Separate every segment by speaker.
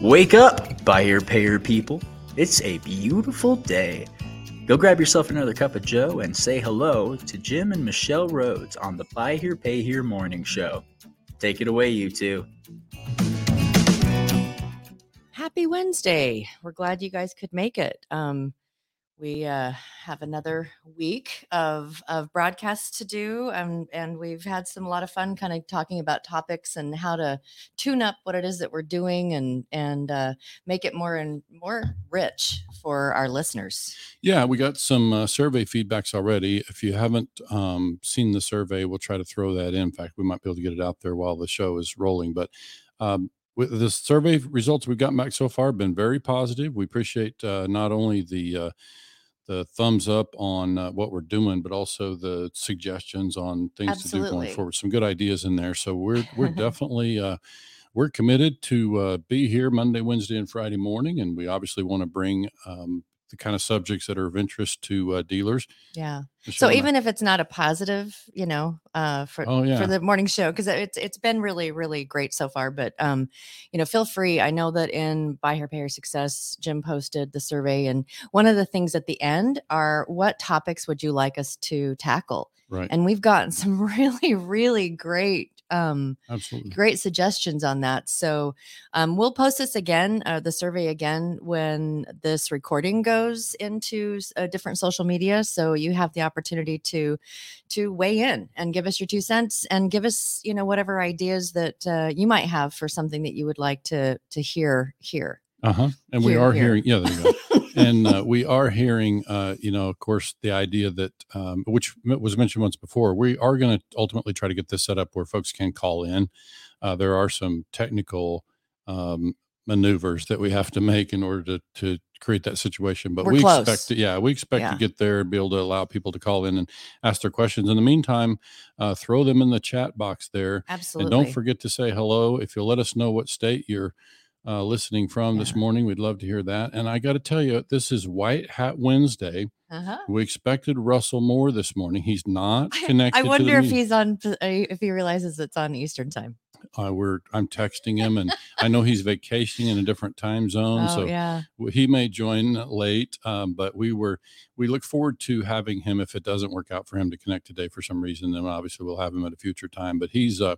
Speaker 1: Wake up, buyer payer people. It's a beautiful day. Go grab yourself another cup of Joe and say hello to Jim and Michelle Rhodes on the Buy Here Pay Here morning show. Take it away, you two.
Speaker 2: Happy Wednesday. We're glad you guys could make it. Um, we uh, have another week of of broadcasts to do, and and we've had some a lot of fun, kind of talking about topics and how to tune up what it is that we're doing, and and uh, make it more and more rich for our listeners.
Speaker 3: Yeah, we got some uh, survey feedbacks already. If you haven't um, seen the survey, we'll try to throw that in. In fact, we might be able to get it out there while the show is rolling, but. Um, with the survey results we've gotten back so far have been very positive. We appreciate uh, not only the uh, the thumbs up on uh, what we're doing, but also the suggestions on things
Speaker 2: Absolutely.
Speaker 3: to do going forward. Some good ideas in there. So we're we're definitely uh, we're committed to uh, be here Monday, Wednesday, and Friday morning, and we obviously want to bring um, the kind of subjects that are of interest to uh, dealers.
Speaker 2: Yeah. So even if it's not a positive, you know, uh, for
Speaker 3: Oh, yeah.
Speaker 2: for the morning show, because it's it's been really really great so far. But um, you know, feel free. I know that in Buy Here Pay Here Success, Jim posted the survey, and one of the things at the end are what topics would you like us to tackle?
Speaker 3: right,
Speaker 2: And we've gotten some really really great um
Speaker 3: absolutely.
Speaker 2: great suggestions on that. So um, we'll post this again, uh, the survey again, when this recording goes into uh, different social media. So you have the opportunity to to weigh in and give us your two cents and give us, you know, whatever ideas that uh, you might have for something that you would like to to hear here.
Speaker 3: Uh huh. And we are
Speaker 2: here.
Speaker 3: hearing, yeah, there you go. and uh, we are hearing, uh, you know, of course, the idea that, um, which was mentioned once before, we are going to ultimately try to get this set up where folks can call in. Uh, there are some technical um, maneuvers that we have to make in order to to create that situation, but
Speaker 2: We're
Speaker 3: we
Speaker 2: close.
Speaker 3: expect, to, yeah, we expect
Speaker 2: Yeah.
Speaker 3: to get there and be able to allow people to call in and ask their questions. In the meantime, uh, throw them in the chat box there.
Speaker 2: Absolutely.
Speaker 3: And don't forget to say hello. If you'll let us know what state you're uh, listening from this morning, we'd love to hear that. And I got to tell you, this is White Hat Wednesday.
Speaker 2: Uh-huh.
Speaker 3: We expected Russell Moore this morning. He's not
Speaker 2: I-
Speaker 3: connected.
Speaker 2: I
Speaker 3: to the
Speaker 2: wonder if
Speaker 3: meeting.
Speaker 2: he's on uh, if he realizes it's on Eastern time.
Speaker 3: Uh, we're I'm texting him, and I know he's vacationing in a different time zone,
Speaker 2: Oh
Speaker 3: so
Speaker 2: yeah.
Speaker 3: he may join late. Um, but we were we look forward to having him. If it doesn't work out for him to connect today for some reason, then obviously we'll have him at a future time. But he's uh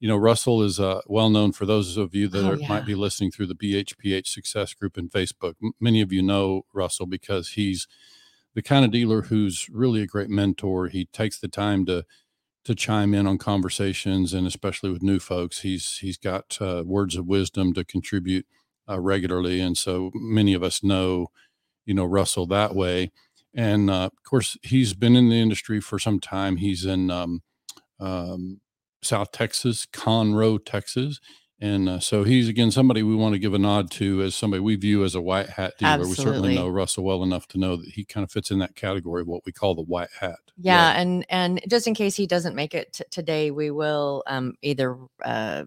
Speaker 3: you know, Russell is uh, well known for those of you that
Speaker 2: Oh,
Speaker 3: are,
Speaker 2: yeah.
Speaker 3: might be listening through the BHPH Success Group in Facebook. M- many of you know Russell because he's the kind of dealer who's really a great mentor. He takes the time to to chime in on conversations, and especially with new folks, he's he's got uh, words of wisdom to contribute uh, regularly, and so many of us know, you know, Russell that way. And uh, of course, he's been in the industry for some time. He's in um, um, South Texas, Conroe, Texas. And uh, so he's again somebody we want to give a nod to as somebody we view as a white hat dealer. We certainly know Russell well enough to know that he kind of fits in that category of what we call the white hat.
Speaker 2: Yeah,
Speaker 3: Right.
Speaker 2: and and just in case he doesn't make it t- today, we will um, either uh,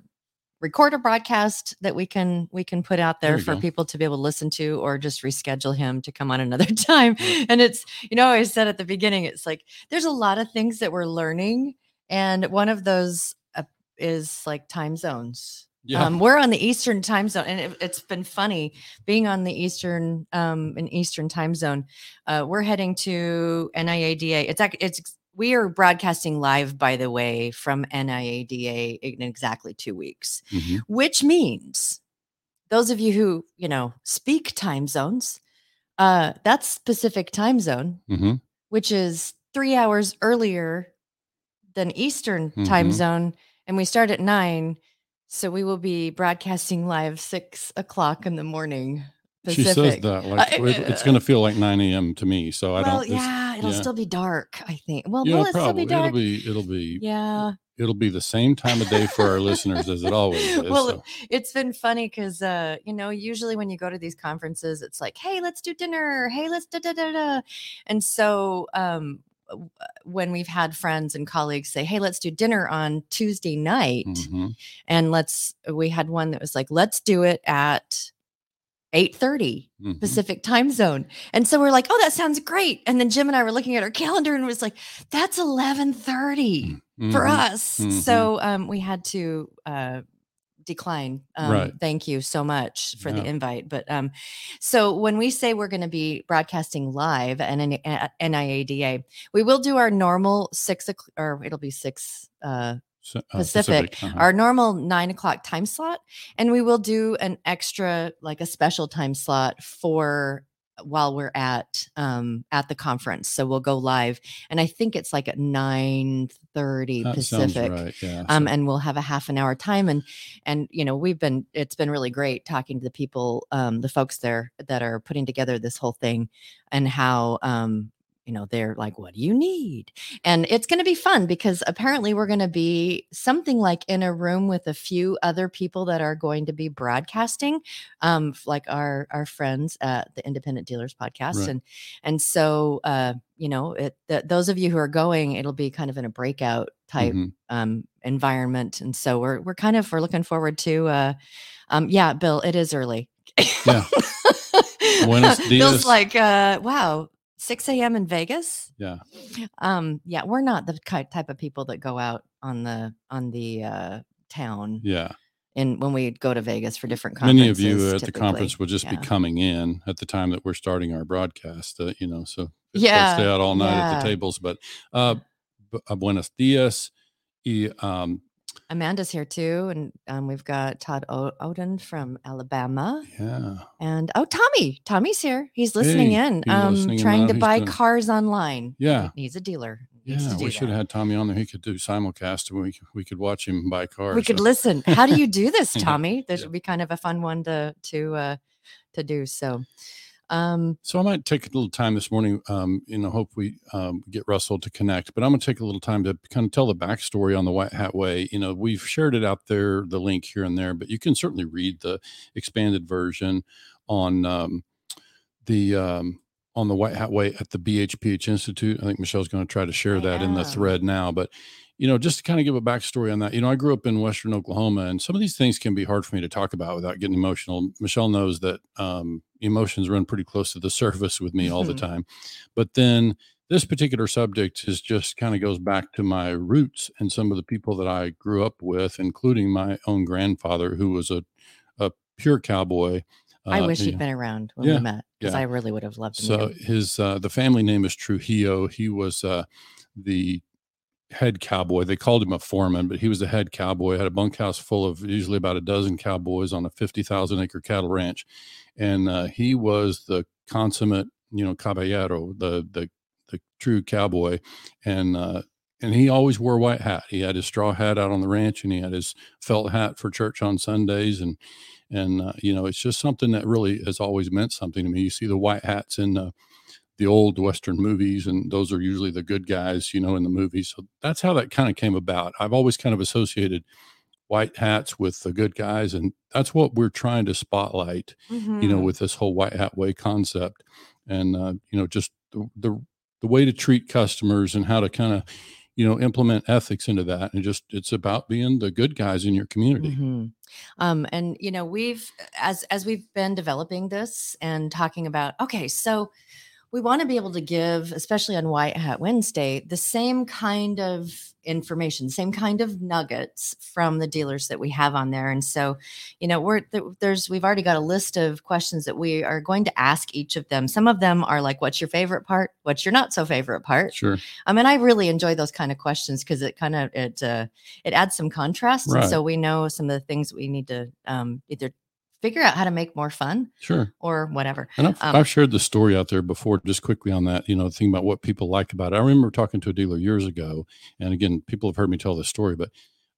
Speaker 2: record a broadcast that we can we can put out
Speaker 3: There
Speaker 2: there for
Speaker 3: go.
Speaker 2: people to be able to listen to, or just reschedule him to come on another time. And it's you know I said at the beginning, it's like there's a lot of things that we're learning, and one of those uh, is like time zones.
Speaker 3: Yeah.
Speaker 2: Um, we're on the Eastern time zone, and it, it's been funny being on the Eastern um, in Eastern time zone. Uh, we're heading to NIADA. It's it's we are broadcasting live, by the way, from NIADA in exactly two weeks,
Speaker 3: Mhm.
Speaker 2: which means those of you who you know speak time zones, uh, that's Pacific time zone,
Speaker 3: Mhm.
Speaker 2: which is three hours earlier than Eastern time
Speaker 3: Mhm.
Speaker 2: zone, and we start at nine. So we will be broadcasting live six o'clock in the morning.
Speaker 3: She says that like
Speaker 2: Uh,
Speaker 3: it- it's going to feel like 9 a.m. to me. So I
Speaker 2: well,
Speaker 3: don't.
Speaker 2: yeah, it'll
Speaker 3: yeah.
Speaker 2: still be dark. I think. Well,
Speaker 3: yeah,
Speaker 2: will it still be dark?
Speaker 3: it'll be it'll be
Speaker 2: yeah.
Speaker 3: it'll be the same time of day for our listeners as it always is.
Speaker 2: Well,
Speaker 3: so.
Speaker 2: It's been funny because, uh, you know, usually when you go to these conferences, it's like, hey, let's do dinner. Hey, let's da da da da. And so, um, when we've had friends and colleagues say, hey, let's do dinner on Tuesday night,
Speaker 3: Mhm.
Speaker 2: and let's, we had one that was like, let's do it at 8:30
Speaker 3: Mhm.
Speaker 2: Pacific time zone. And so we're like, oh, that sounds great. And then Jim and I were looking at our calendar and was like, that's 11:30 for
Speaker 3: Mhm.
Speaker 2: us.
Speaker 3: Mhm.
Speaker 2: So um, we had to uh, decline. Um,
Speaker 3: Right.
Speaker 2: Thank you so much for the invite. But um, so when we say we're going to be broadcasting live and N- at NIADA, we will do our normal six o'clock, or it'll be six uh,
Speaker 3: So- uh,
Speaker 2: Pacific,
Speaker 3: uh-huh.
Speaker 2: our normal nine o'clock time slot, and we will do an extra, like a special time slot for while we're at um at the conference. So we'll go live, and I think it's like at nine thirty
Speaker 3: That sounds
Speaker 2: Pacific.
Speaker 3: right. Yeah.
Speaker 2: Um,
Speaker 3: so-
Speaker 2: and we'll have a half an hour time, and and you know we've been it's been really great talking to the people, um, the folks there that are putting together this whole thing, and how um you know they're like what do you need and it's going to be fun because apparently we're going to be something like in a room with a few other people that are going to be broadcasting um like our our friends at the independent dealers podcast
Speaker 3: Right.
Speaker 2: and and so uh you know it th- those of you who are going it'll be kind of in a breakout type
Speaker 3: Mhm.
Speaker 2: um environment and so we're we're kind of we're looking forward to uh um yeah bill it is early
Speaker 3: Yeah.
Speaker 2: Bill's like uh wow 6 a.m in vegas
Speaker 3: Yeah.
Speaker 2: um yeah we're not the type of people that go out on the on the uh town
Speaker 3: Yeah.
Speaker 2: And when we go to vegas for different conferences
Speaker 3: Many of you at the conference will just
Speaker 2: Yeah.
Speaker 3: be coming in at the time that we're starting our broadcast, uh, you know, so
Speaker 2: Yeah,
Speaker 3: stay out all night at the tables. But uh, uh, buenos dias. Y, um,
Speaker 2: amanda's here too and um, we've got todd o- odin from alabama
Speaker 3: yeah.
Speaker 2: and oh tommy tommy's here he's listening
Speaker 3: Hey,
Speaker 2: in
Speaker 3: he's
Speaker 2: um
Speaker 3: listening
Speaker 2: trying to buy
Speaker 3: doing-
Speaker 2: cars online
Speaker 3: Yeah.
Speaker 2: He- he's a dealer Needs
Speaker 3: Yeah.
Speaker 2: to
Speaker 3: We should have had Tommy on there. He could do simulcast and we, we could watch him buy cars.
Speaker 2: we could
Speaker 3: so-
Speaker 2: listen how do you do this tommy this
Speaker 3: yeah.
Speaker 2: would be kind of a fun one to to uh to do so um
Speaker 3: So I might take a little time this morning, um, you know, hope we um, get Russell to connect, but I'm going to take a little time to kind of tell the backstory on the White Hat Way. You know, we've shared it out there, the link here and there, but you can certainly read the expanded version on um, the um, on the White Hat Way at the BHPH Institute. I think Michelle's going to try to share
Speaker 2: I
Speaker 3: that in the thread now, but you know, just to kind of give a backstory on that, you know, I grew up in Western Oklahoma, and some of these things can be hard for me to talk about without getting emotional. Michelle knows that um, emotions run pretty close to the surface with me all the
Speaker 2: Mhm.
Speaker 3: time. But then this particular subject is just kind of goes back to my roots and some of the people that I grew up with, including my own grandfather, who was a, a pure cowboy.
Speaker 2: i
Speaker 3: Uh,
Speaker 2: wish
Speaker 3: you
Speaker 2: you'd
Speaker 3: know,
Speaker 2: been around when
Speaker 3: yeah,
Speaker 2: we met because
Speaker 3: yeah.
Speaker 2: i really would have loved to meet
Speaker 3: so his uh, the family name is Trujillo. He was uh, the head cowboy. They called him a foreman, but he was the head cowboy. Had a bunkhouse full of usually about a dozen cowboys on a fifty thousand acre cattle ranch, and uh, he was the consummate, you know, caballero, the the the true cowboy, and uh, and he always wore a white hat. He had his straw hat out on the ranch, and he had his felt hat for church on Sundays, and and uh, you know, it's just something that really has always meant something to me. You see the white hats in the the old western movies and those are usually the good guys you know in the movies so that's how that kind of came about i've always kind of associated white hats with the good guys and that's what we're trying to spotlight you know
Speaker 2: Mhm.
Speaker 3: with this whole white hat way concept and uh, you know just the, the the way to treat customers and how to kind of you know implement ethics into that and just it's about being the good guys in your community
Speaker 2: Mhm. Um, and you know, we've as as we've been developing this and talking about, okay, so we want to be able to give, especially on White Hat Wednesday, the same kind of information, same kind of nuggets from the dealers that we have on there. And so, you know, we're there's we've already got a list of questions that we are going to ask each of them. Some of them are like, "What's your favorite part? What's your not so favorite part?"
Speaker 3: sure
Speaker 2: I mean, I really enjoy those kind of questions because it kind of it uh, it adds some contrast,
Speaker 3: Right.
Speaker 2: and so we know some of the things we need to um, either figure out how to make more fun
Speaker 3: sure
Speaker 2: or whatever.
Speaker 3: And I've,
Speaker 2: Um,
Speaker 3: I've shared the story out there before, just quickly on that, you know, thinking about what people like about it. I remember talking to a dealer years ago, and again, people have heard me tell this story, but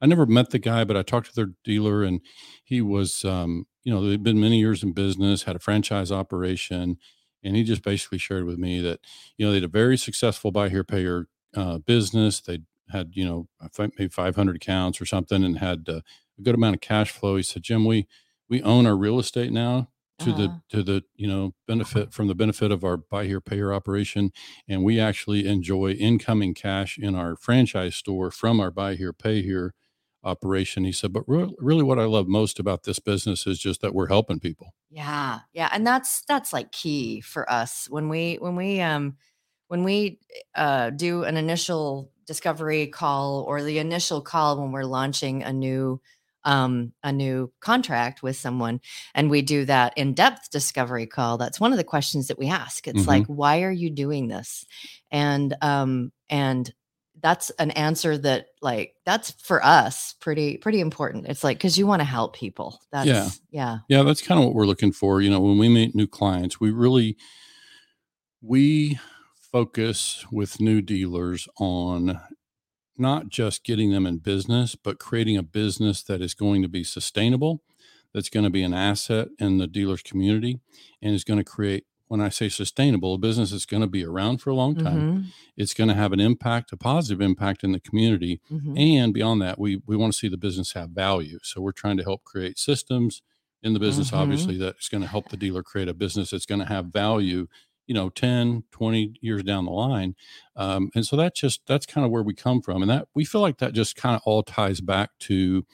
Speaker 3: I never met the guy, but I talked to their dealer, and he was, um, you know, they'd been many years in business, had a franchise operation, and he just basically shared with me that, you know, they had a very successful buy here, pay here uh, business. They had, you know, maybe 500 accounts or something, and had uh, a good amount of cash flow. He said, Jim, we we own our real estate now to the
Speaker 2: Uh-huh.
Speaker 3: to the you know benefit from the benefit of our buy here pay here operation and we actually enjoy incoming cash in our franchise store from our buy here pay here operation he said but re- really what i love most about this business is just that we're helping people
Speaker 2: Yeah, yeah, and that's that's like key for us when we when we um when we uh do an initial discovery call or the initial call when we're launching a new um, a new contract with someone and we do that in-depth discovery call that's one of the questions that we ask. It's
Speaker 3: Mhm.
Speaker 2: like why are you doing this? And um and that's an answer that like that's for us pretty pretty important. It's like because you want to help people. That's yeah.
Speaker 3: Yeah, that's kind of what we're looking for. You know, when we meet new clients, we really we focus with new dealers on not just getting them in business, but creating a business that is going to be sustainable, that's going to be an asset in the dealer's community, and is going to create. When I say sustainable, a business is going to be around for a long time.
Speaker 2: Mhm,
Speaker 3: It's going to have an impact, a positive impact in the community,
Speaker 2: mhm.
Speaker 3: and beyond that we we want to see the business have value so we're trying to help create systems in the business
Speaker 2: Mhm.
Speaker 3: obviously that's going to help the dealer create a business that's going to have value you know 10 20 years down the line um, and so that's just that's kind of where we come from and that we feel like that just kind of all ties back to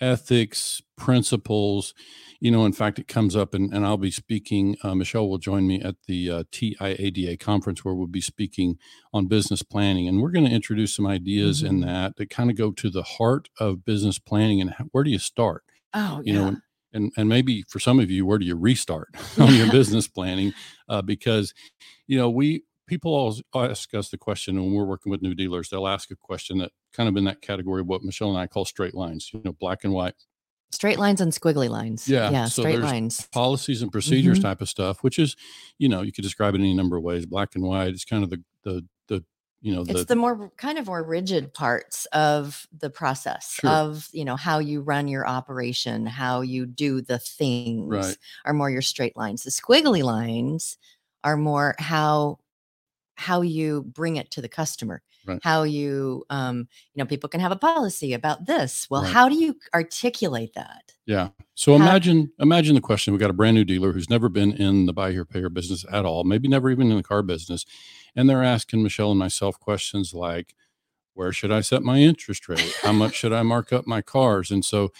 Speaker 3: ethics principles you know in fact it comes up and, and i'll be speaking uh, michelle will join me at the uh, TIADA conference where we'll be speaking on business planning and we're going to introduce some ideas in
Speaker 2: Mhm.
Speaker 3: that that kind of go to the heart of business planning and how, where do you start
Speaker 2: oh
Speaker 3: you
Speaker 2: yeah
Speaker 3: know and, and maybe for some of you where do you restart on your business planning? Uh, because you know we people always ask us the question when we're working with new dealers they'll ask a question that kind of in that category of what michelle and i call straight lines you know black and white.
Speaker 2: Straight lines and squiggly lines.
Speaker 3: Yeah,
Speaker 2: yeah
Speaker 3: so
Speaker 2: straight lines.
Speaker 3: policies and procedures
Speaker 2: Mhm.
Speaker 3: type of stuff which is you know you could describe it any number of ways black and white it's kind of the the you know
Speaker 2: it's the more kind of more rigid parts of the process
Speaker 3: Sure.
Speaker 2: of you know how you run your operation how you do the things
Speaker 3: Right.
Speaker 2: are more your straight lines the squiggly lines are more how how you bring it to the customer
Speaker 3: Right.
Speaker 2: how you um you know people can have a policy about this well
Speaker 3: Right.
Speaker 2: how do you articulate that
Speaker 3: Yeah. So
Speaker 2: How-
Speaker 3: imagine imagine the question. We got a brand new dealer who's never been in the buy here pay here business at all, maybe never even in the car business, and they're asking Michelle and myself questions like, "Where should I set my interest rate? How much should I mark up my cars?" And so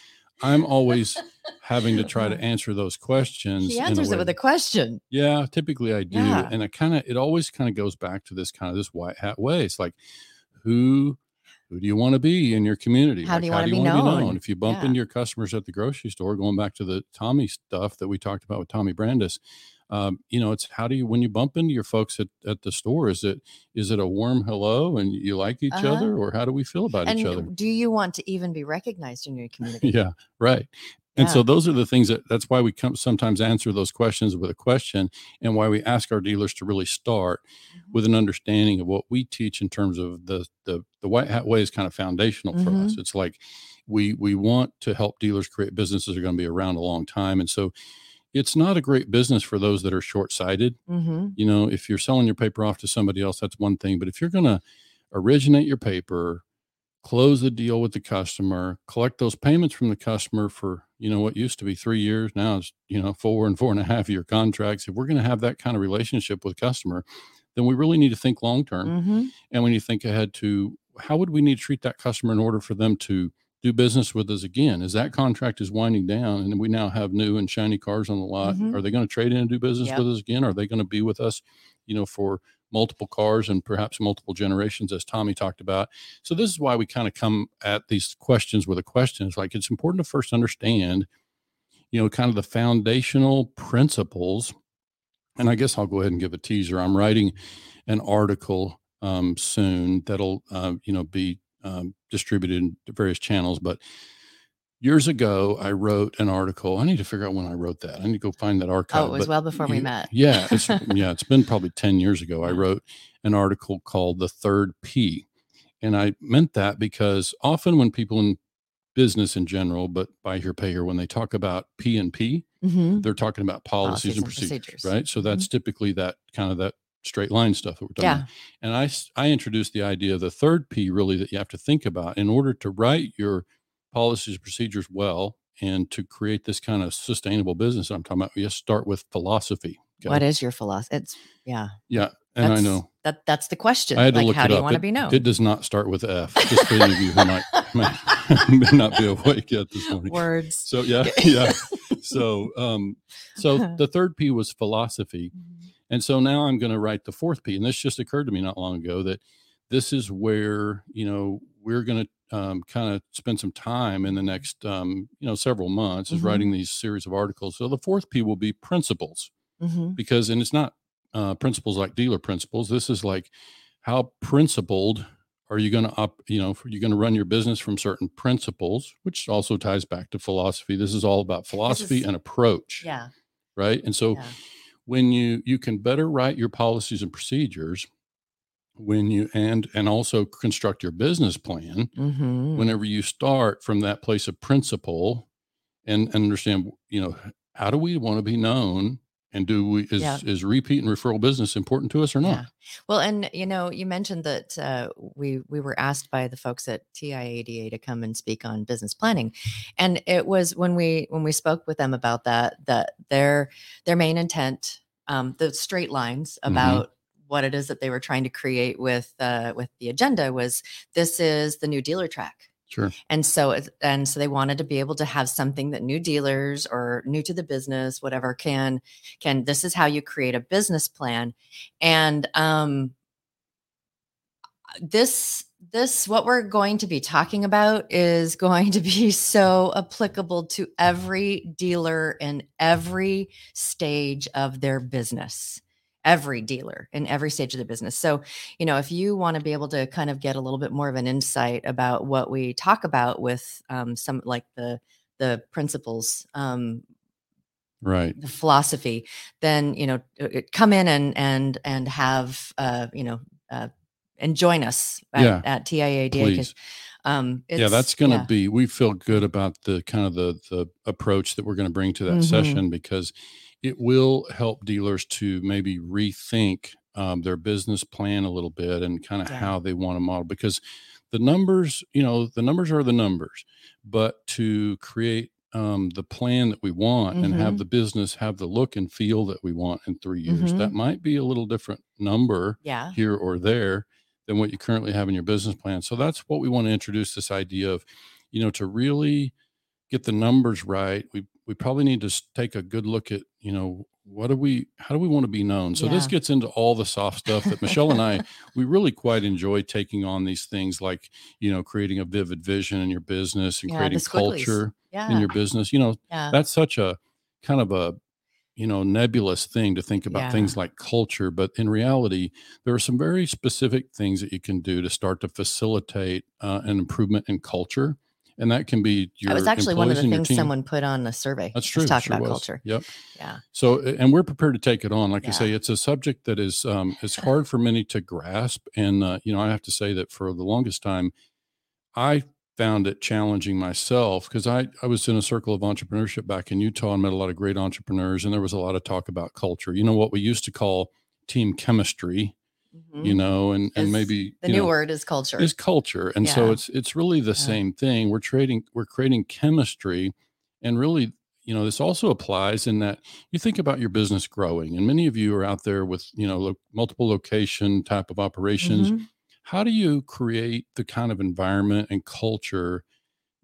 Speaker 3: I'm always having to try to answer those questions.
Speaker 2: he
Speaker 3: in
Speaker 2: answers it with a question
Speaker 3: yeah, typically I do.
Speaker 2: Yeah.
Speaker 3: And it kind of it always kind of goes back to this kind of this white hat way. It's like who who do you want to be in your community?
Speaker 2: How do you wanna be
Speaker 3: wanna
Speaker 2: known?
Speaker 3: If you bump
Speaker 2: Yeah.
Speaker 3: into your customers at the grocery store, going back to the Tommy stuff that we talked about with Tommy Brandis, um, you know, it's how do you when you bump into your folks at, at the store, is it is it a warm hello and you like each
Speaker 2: Uh-huh.
Speaker 3: other, or how do we feel about
Speaker 2: and
Speaker 3: each other?
Speaker 2: do you want to even be recognized in your community
Speaker 3: Yeah, right. And
Speaker 2: Yeah.
Speaker 3: so those are the things that that's why we come sometimes answer those questions with a question and why we ask our dealers to really start
Speaker 2: Mhm.
Speaker 3: with an understanding of what we teach in terms of the the the white hat way is kind of foundational for us.
Speaker 2: Mm-hmm.
Speaker 3: It's like we we want to help dealers create businesses that are going to be around a long time. And so it's not a great business for those that are short-sighted.
Speaker 2: Mhm.
Speaker 3: You know, if you're selling your paper off to somebody else, that's one thing. But if you're going to originate your paper, close the deal with the customer, collect those payments from the customer for, you know, what used to be three years, now it's, you know, four and four and a half year contracts. If we're going to have that kind of relationship with customer, then we really need to think long term.
Speaker 2: Mhm.
Speaker 3: And when you think ahead to how would we need to treat that customer in order for them to do business with us again? As that contract is winding down and we now have new and shiny cars on the lot,
Speaker 2: Mhm.
Speaker 3: are they going to trade in and do business
Speaker 2: Yep.
Speaker 3: with us again? Are they going to be with us, you know, for multiple cars and perhaps multiple generations, as Tommy talked about? So this is why we kind of come at these questions with a question. It's like it's important to first understand, you know, kind of the foundational principles. And I guess I'll go ahead and give a teaser. I'm writing an article um, soon that'll, uh, you know, be um, distributed in various channels. But years ago, I wrote an article. I need to figure out when I wrote that. I need to go find that archive.
Speaker 2: oh it was
Speaker 3: but
Speaker 2: well before we met
Speaker 3: Yeah, it's, yeah, it's been probably 10 years ago. I wrote an article called The Third P. And I meant that because often when people in business in general, but buy here, pay here, when they talk about P and P,
Speaker 2: Mhm.
Speaker 3: they're talking about policies,
Speaker 2: Policies
Speaker 3: and
Speaker 2: and
Speaker 3: procedures,
Speaker 2: procedures.
Speaker 3: right? So that's typically that kind of that straight line stuff that we're talking
Speaker 2: yeah
Speaker 3: about. And I, I introduced the idea of the third P really that you have to think about in order to write your policies and procedures well and to create this kind of sustainable business I'm talking about, you start with philosophy. okay?
Speaker 2: what is your philosophy it's yeah
Speaker 3: Yeah. And I know
Speaker 2: that that's the question
Speaker 3: I had to
Speaker 2: like
Speaker 3: look
Speaker 2: how
Speaker 3: it
Speaker 2: do you
Speaker 3: up.
Speaker 2: want to
Speaker 3: It-
Speaker 2: be known
Speaker 3: It does not start with F, just for any of you who might, might, may not be awake yet this morning.
Speaker 2: words
Speaker 3: So yeah, yeah. So um, so the third P was philosophy, and so now I'm going to write the fourth P, and this just occurred to me not long ago that this is where you know we're going to um, kind of spend some time in the next, um, you know, several months is
Speaker 2: Mhm.
Speaker 3: writing these series of articles. So the fourth P will be principles
Speaker 2: Mhm.
Speaker 3: because, and it's not uh, principles like dealer principles. This is like how principled are you going to up, you know, you're going to run your business from certain principles, which also ties back to philosophy. This is all about philosophy
Speaker 2: is-
Speaker 3: and approach,
Speaker 2: Yeah.
Speaker 3: right? And so
Speaker 2: yeah.
Speaker 3: When you you can better write your policies and procedures when you and and also construct your business plan
Speaker 2: Mhm.
Speaker 3: whenever you start from that place of principle and, and understand you know how do we want to be known and do we is
Speaker 2: Yeah.
Speaker 3: is repeat and referral business important to us or not
Speaker 2: Yeah. Well, and you know, you mentioned that uh, we we were asked by the folks at TIADA to come and speak on business planning, and it was when we when we spoke with them about that that their their main intent, um, the straight lines
Speaker 3: Mhm.
Speaker 2: about what it is that they were trying to create with uh, with the agenda was this is the new dealer track.
Speaker 3: Sure
Speaker 2: And so, and so they wanted to be able to have something that new dealers or new to the business, whatever, can can. This is how you create a business plan, and um, this this what we're going to be talking about is going to be so applicable to every dealer in every stage of their business every dealer in every stage of the business so you know if you want to be able to kind of get a little bit more of an insight about what we talk about with um, some like the the principles um,
Speaker 3: right
Speaker 2: the philosophy then you know uh, uh, come in and and and have uh you know uh and join us at,
Speaker 3: Yeah,
Speaker 2: at TIADA 'cause,
Speaker 3: please
Speaker 2: um
Speaker 3: yeah that's going to
Speaker 2: yeah.
Speaker 3: be we feel good about the kind of the the approach that we're going to bring to that
Speaker 2: Mhm.
Speaker 3: session because it will help dealers to maybe rethink um, their business plan a little bit and kind of
Speaker 2: Yeah.
Speaker 3: how they want to model because the numbers you know the numbers are the numbers but to create um, the plan that we want and have
Speaker 2: Mhm.
Speaker 3: the business have the look and feel that we want in three years that might be a little different number
Speaker 2: yeah
Speaker 3: here or there than what you currently have in your business plan. So that's what we want to introduce this idea of, you know, to really get the numbers right. We we probably need to take a good look at, you know, what do we how do we want to be known? So this gets into all the soft stuff that Michelle and I we really quite enjoy taking on these things like, you know, creating a vivid vision in your business and
Speaker 2: Yeah,
Speaker 3: creating culture
Speaker 2: yeah
Speaker 3: in your business. You know,
Speaker 2: yeah
Speaker 3: that's such a kind of a you know nebulous thing to think about
Speaker 2: Yeah.
Speaker 3: things like culture but in reality there are some very specific things that you can do to start to facilitate uh, an improvement in culture and that can be your
Speaker 2: that was actually one of the things someone put on a survey
Speaker 3: that's true.
Speaker 2: talk
Speaker 3: sure
Speaker 2: about
Speaker 3: was.
Speaker 2: culture.
Speaker 3: Yep.
Speaker 2: Yeah.
Speaker 3: So and we're prepared to take it on. Like i
Speaker 2: Yeah.
Speaker 3: say it's a subject that is um it's hard for many to grasp. And uh, you know i have to say that for the longest time i found it challenging myself because I, I was in a circle of entrepreneurship back in utah and met a lot of great entrepreneurs and there was a lot of talk about culture. You know what we used to call team chemistry you
Speaker 2: Mhm.
Speaker 3: know and and maybe
Speaker 2: the
Speaker 3: you
Speaker 2: new
Speaker 3: know,
Speaker 2: word is culture
Speaker 3: is culture and so it's it's really the
Speaker 2: Yeah.
Speaker 3: same thing we're trading we're creating chemistry and really you know this also applies in that you think about your business growing and many of you are out there with you know lo- multiple location type of operations
Speaker 2: Mhm.
Speaker 3: how do you create the kind of environment and culture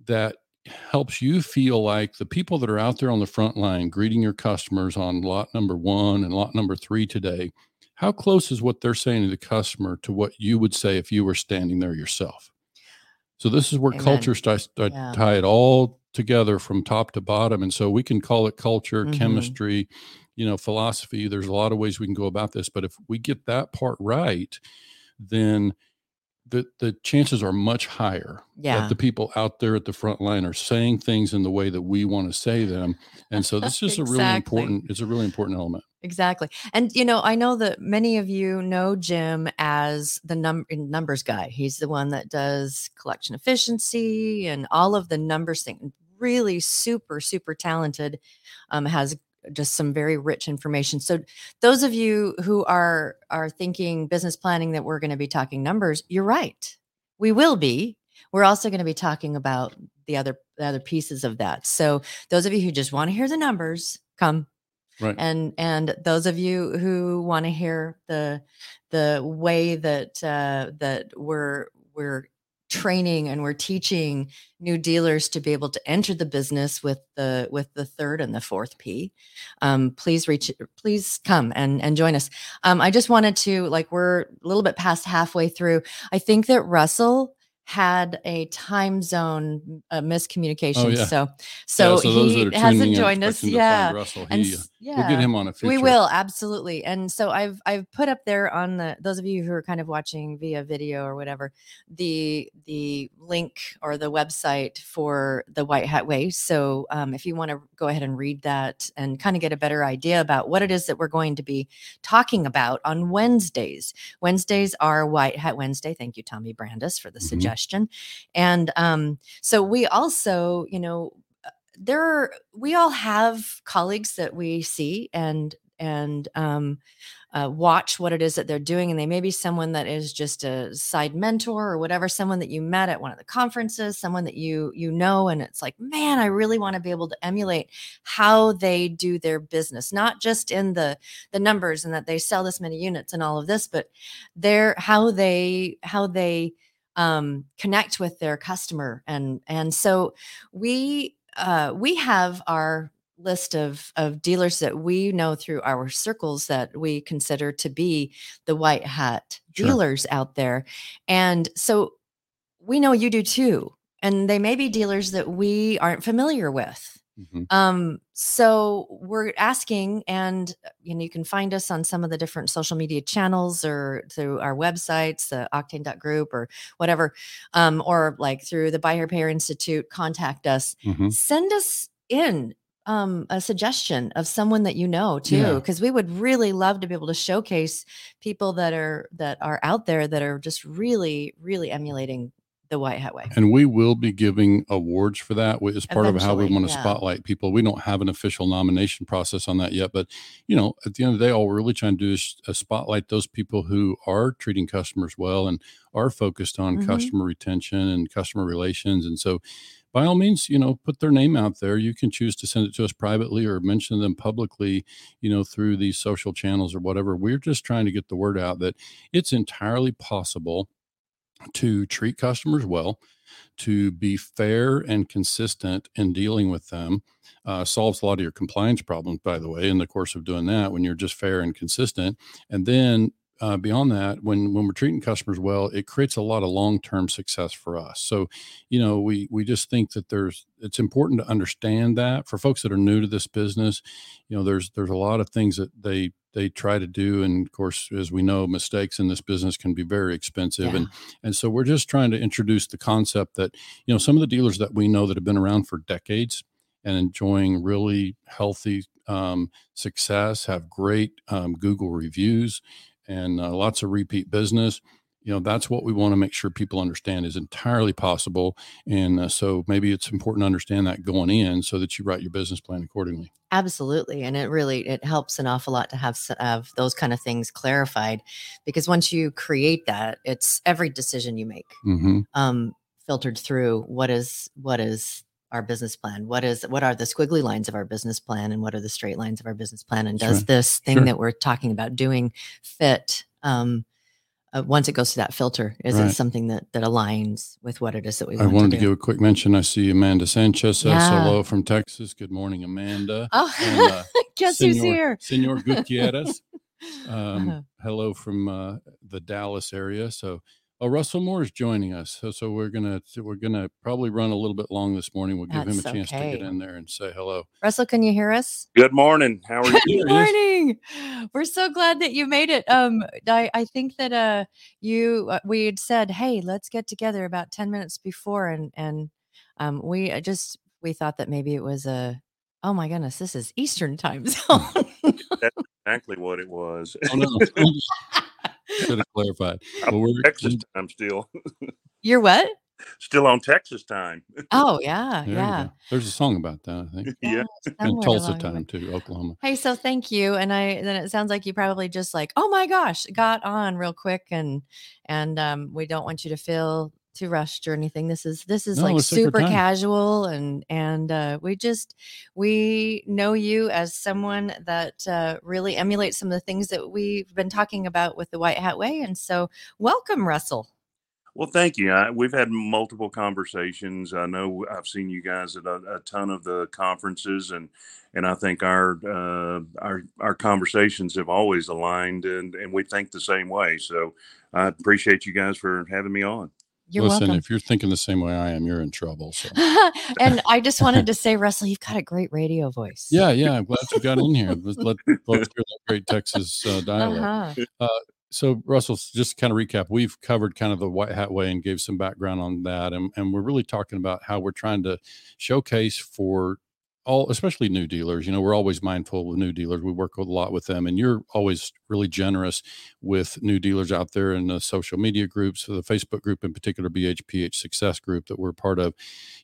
Speaker 3: that helps you feel like the people that are out there on the front line greeting your customers on lot number one and lot number three today how close is what they're saying to the customer to what you would say if you were standing there yourself so this is where
Speaker 2: Amen.
Speaker 3: culture starts to
Speaker 2: Yeah.
Speaker 3: tie it all together from top to bottom and so we can call it culture
Speaker 2: Mhm.
Speaker 3: chemistry you know philosophy there's a lot of ways we can go about this but if we get that part right then the the chances are much higher
Speaker 2: Yeah.
Speaker 3: that the people out there at the front line are saying things in the way that we want to say them and so this is a really important it's a really important element
Speaker 2: Exactly. And you know, I know that many of you know Jim as the num- numbers guy. He's the one that does collection efficiency and all of the numbers thing. Really super super talented. Um has just some very rich information. So those of you who are are thinking business planning that we're going to be talking numbers, you're right. We will be. We're also going to be talking about the other the other pieces of that. So those of you who just want to hear the numbers, come
Speaker 3: right
Speaker 2: and and those of you who want to hear the the way that uh, that we're we're training and we're teaching new dealers to be able to enter the business with the with the third and the fourth P, um, please reach please come and and join us. Um, I just wanted to like we're a little bit past halfway through. I think that Russell had a time zone uh, miscommunication.
Speaker 3: Oh, yeah.
Speaker 2: So, so,
Speaker 3: Yeah, so
Speaker 2: he hasn't joined us.
Speaker 3: expecting to find
Speaker 2: Yeah.
Speaker 3: Russell,
Speaker 2: And
Speaker 3: uh,
Speaker 2: yeah.
Speaker 3: we'll get him on a future.
Speaker 2: We will absolutely. And so I've I've put up there on the those of you who are kind of watching via video or whatever, the the link or the website for the White Hat Way. So um, if you want to go ahead and read that and kind of get a better idea about what it is that we're going to be talking about on Wednesdays. Wednesdays are White Hat Wednesday. Thank you, Tommy Brandis, for the
Speaker 3: Mhm.
Speaker 2: suggestion. And um, so we also, you know, there are we all have colleagues that we see and and um, uh, watch what it is that they're doing and they may be someone that is just a side mentor or whatever someone that you met at one of the conferences someone that you you know and it's like man i really want to be able to emulate how they do their business not just in the the numbers and that they sell this many units and all of this but their how they how they um, connect with their customer and and so we uh, we have our list of of dealers that we know through our circles that we consider to be the white hat
Speaker 3: Sure.
Speaker 2: dealers out there and so we know you do too and they may be dealers that we aren't familiar with
Speaker 3: Mhm.
Speaker 2: um, so we're asking, and uh, you know, you can find us on some of the different social media channels or through our websites, the octane.group or whatever, um, or like through the Buy Here Pay Here Institute, contact us.
Speaker 3: Mhm.
Speaker 2: Send us in um, a suggestion of someone that you know too,
Speaker 3: Yeah.
Speaker 2: because we would really love to be able to showcase people that are that are out there that are just really, really emulating the White Hat Way.
Speaker 3: And we will be giving awards for that as part of how we want to
Speaker 2: yeah.
Speaker 3: spotlight people. We don't have an official nomination process on that yet, but you know, at the end of the day, all we're really trying to do is uh, spotlight those people who are treating customers well and are focused on
Speaker 2: Mhm.
Speaker 3: customer retention and customer relations. And so, by all means, you know, put their name out there. You can choose to send it to us privately or mention them publicly, you know, through these social channels or whatever. We're just trying to get the word out that it's entirely possible to treat customers well, to be fair and consistent in dealing with them. Uh, solves a lot of your compliance problems, by the way, in the course of doing that when you're just fair and consistent. And then uh, beyond that, when when we're treating customers well, it creates a lot of long term success for us. So, you know, we we just think that there's it's important to understand that for folks that are new to this business, you know, there's there's a lot of things that they they try to do, and of course, as we know, mistakes in this business can be very expensive. And and so we're just trying to introduce the concept that, you know, some of the dealers that we know that have been around for decades and enjoying really healthy um, success, have great um, Google reviews and uh, lots of repeat business. You know, that's what we want to make sure people understand is entirely possible. And uh, so maybe it's important to understand that going in so that you write your business plan accordingly.
Speaker 2: Absolutely, and it really it helps an awful lot to have have those kind of things clarified, because once you create that, it's every decision you make
Speaker 3: hmm
Speaker 2: um, filtered through what is what is our business plan, what is what are the squiggly lines of our business plan, and what are the straight lines of our business plan, and does
Speaker 3: right.
Speaker 2: this thing
Speaker 3: Sure.
Speaker 2: that we're talking about doing fit? Um, uh, once it goes to that filter, is
Speaker 3: Right.
Speaker 2: it something that that aligns with what it is that we
Speaker 3: I
Speaker 2: want
Speaker 3: wanted
Speaker 2: to
Speaker 3: to, give a quick mention. I see Amanda Sanchez says
Speaker 2: Yeah.
Speaker 3: hello from Texas. Good morning, Amanda.
Speaker 2: oh,
Speaker 3: And uh,
Speaker 2: guess who's here?
Speaker 3: Senor Gutierrez. Um,
Speaker 2: Uh-huh.
Speaker 3: hello from uh, the Dallas area. So, oh, Russell Moore is joining us. So, so we're gonna we're gonna probably run a little bit long this morning. We'll give him a
Speaker 2: That's
Speaker 3: chance to get in there and say hello.
Speaker 2: Russell, can you hear us?
Speaker 4: Good morning. How are you?
Speaker 2: Good morning. We're so glad that you made it. Um, I, I think that uh, you uh, we had said, hey, let's get together about ten minutes before, and and um, we uh, just we thought that maybe it was a, oh my goodness, this is Eastern time zone.
Speaker 4: That's exactly what it was.
Speaker 3: Oh no, should have clarified. But we're
Speaker 4: Texas time still.
Speaker 2: You're what?
Speaker 4: Still on Texas time.
Speaker 2: Oh yeah,
Speaker 3: there
Speaker 2: yeah.
Speaker 3: There's a song about that, I think.
Speaker 4: Yeah.
Speaker 3: And Tulsa
Speaker 2: along way.
Speaker 3: time too, Oklahoma.
Speaker 2: Hey, so thank you. And I then it sounds like you probably just like, oh my gosh, got on real quick and and um we don't want you to feel too rushed or anything. This is this is
Speaker 3: No,
Speaker 2: like
Speaker 3: let's take our
Speaker 2: super casual and and uh we just we know you as someone that uh really emulates some of the things that we've been talking about with the White Hat Way. And so welcome, Russell.
Speaker 4: Well, thank you. I, we've had multiple conversations. I know I've seen you guys at a, a ton of the conferences, and and I think our uh, our our conversations have always aligned, and and we think the same way. So I appreciate you guys for having me on.
Speaker 2: You're
Speaker 3: Listen,
Speaker 2: welcome.
Speaker 3: if you're thinking the same way I am, you're in trouble. So
Speaker 2: and I just wanted to say, Russell, you've got a great radio voice.
Speaker 3: yeah, yeah, I'm glad you got in here. Let's let folks hear that great Texas uh, dialect.
Speaker 2: Uh-huh.
Speaker 3: So, Russell, just to kind of recap, we've covered kind of the White Hat Way and gave some background on that. And, and we're really talking about how we're trying to showcase for all, especially new dealers. You know, we're always mindful of new dealers. We work with a lot with them. And you're always really generous with new dealers out there in the social media groups, the Facebook group in particular, BHPH Success Group that we're part of.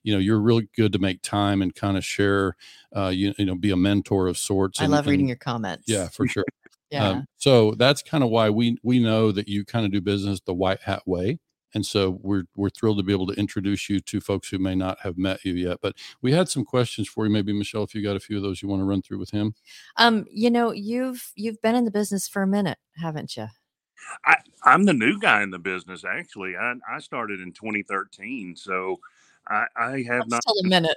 Speaker 3: You know, you're really good to make time and kind of share, uh, you, you know, be a mentor of sorts.
Speaker 2: I
Speaker 3: and-
Speaker 2: love reading
Speaker 3: and-
Speaker 2: your comments.
Speaker 3: Yeah, for sure.
Speaker 2: Yeah.
Speaker 3: Um, so that's kind of why we we know that you kind of do business the white hat way. And so we're we're thrilled to be able to introduce you to folks who may not have met you yet. But we had some questions for you. Maybe Michelle, if you got a few of those you want to run through with him.
Speaker 2: um, you know, you've you've been in the business for a minute, haven't you?
Speaker 4: I, I'm the new guy in the business. Actually, I, I started in 2013, so I, I have not.
Speaker 2: Still a minute.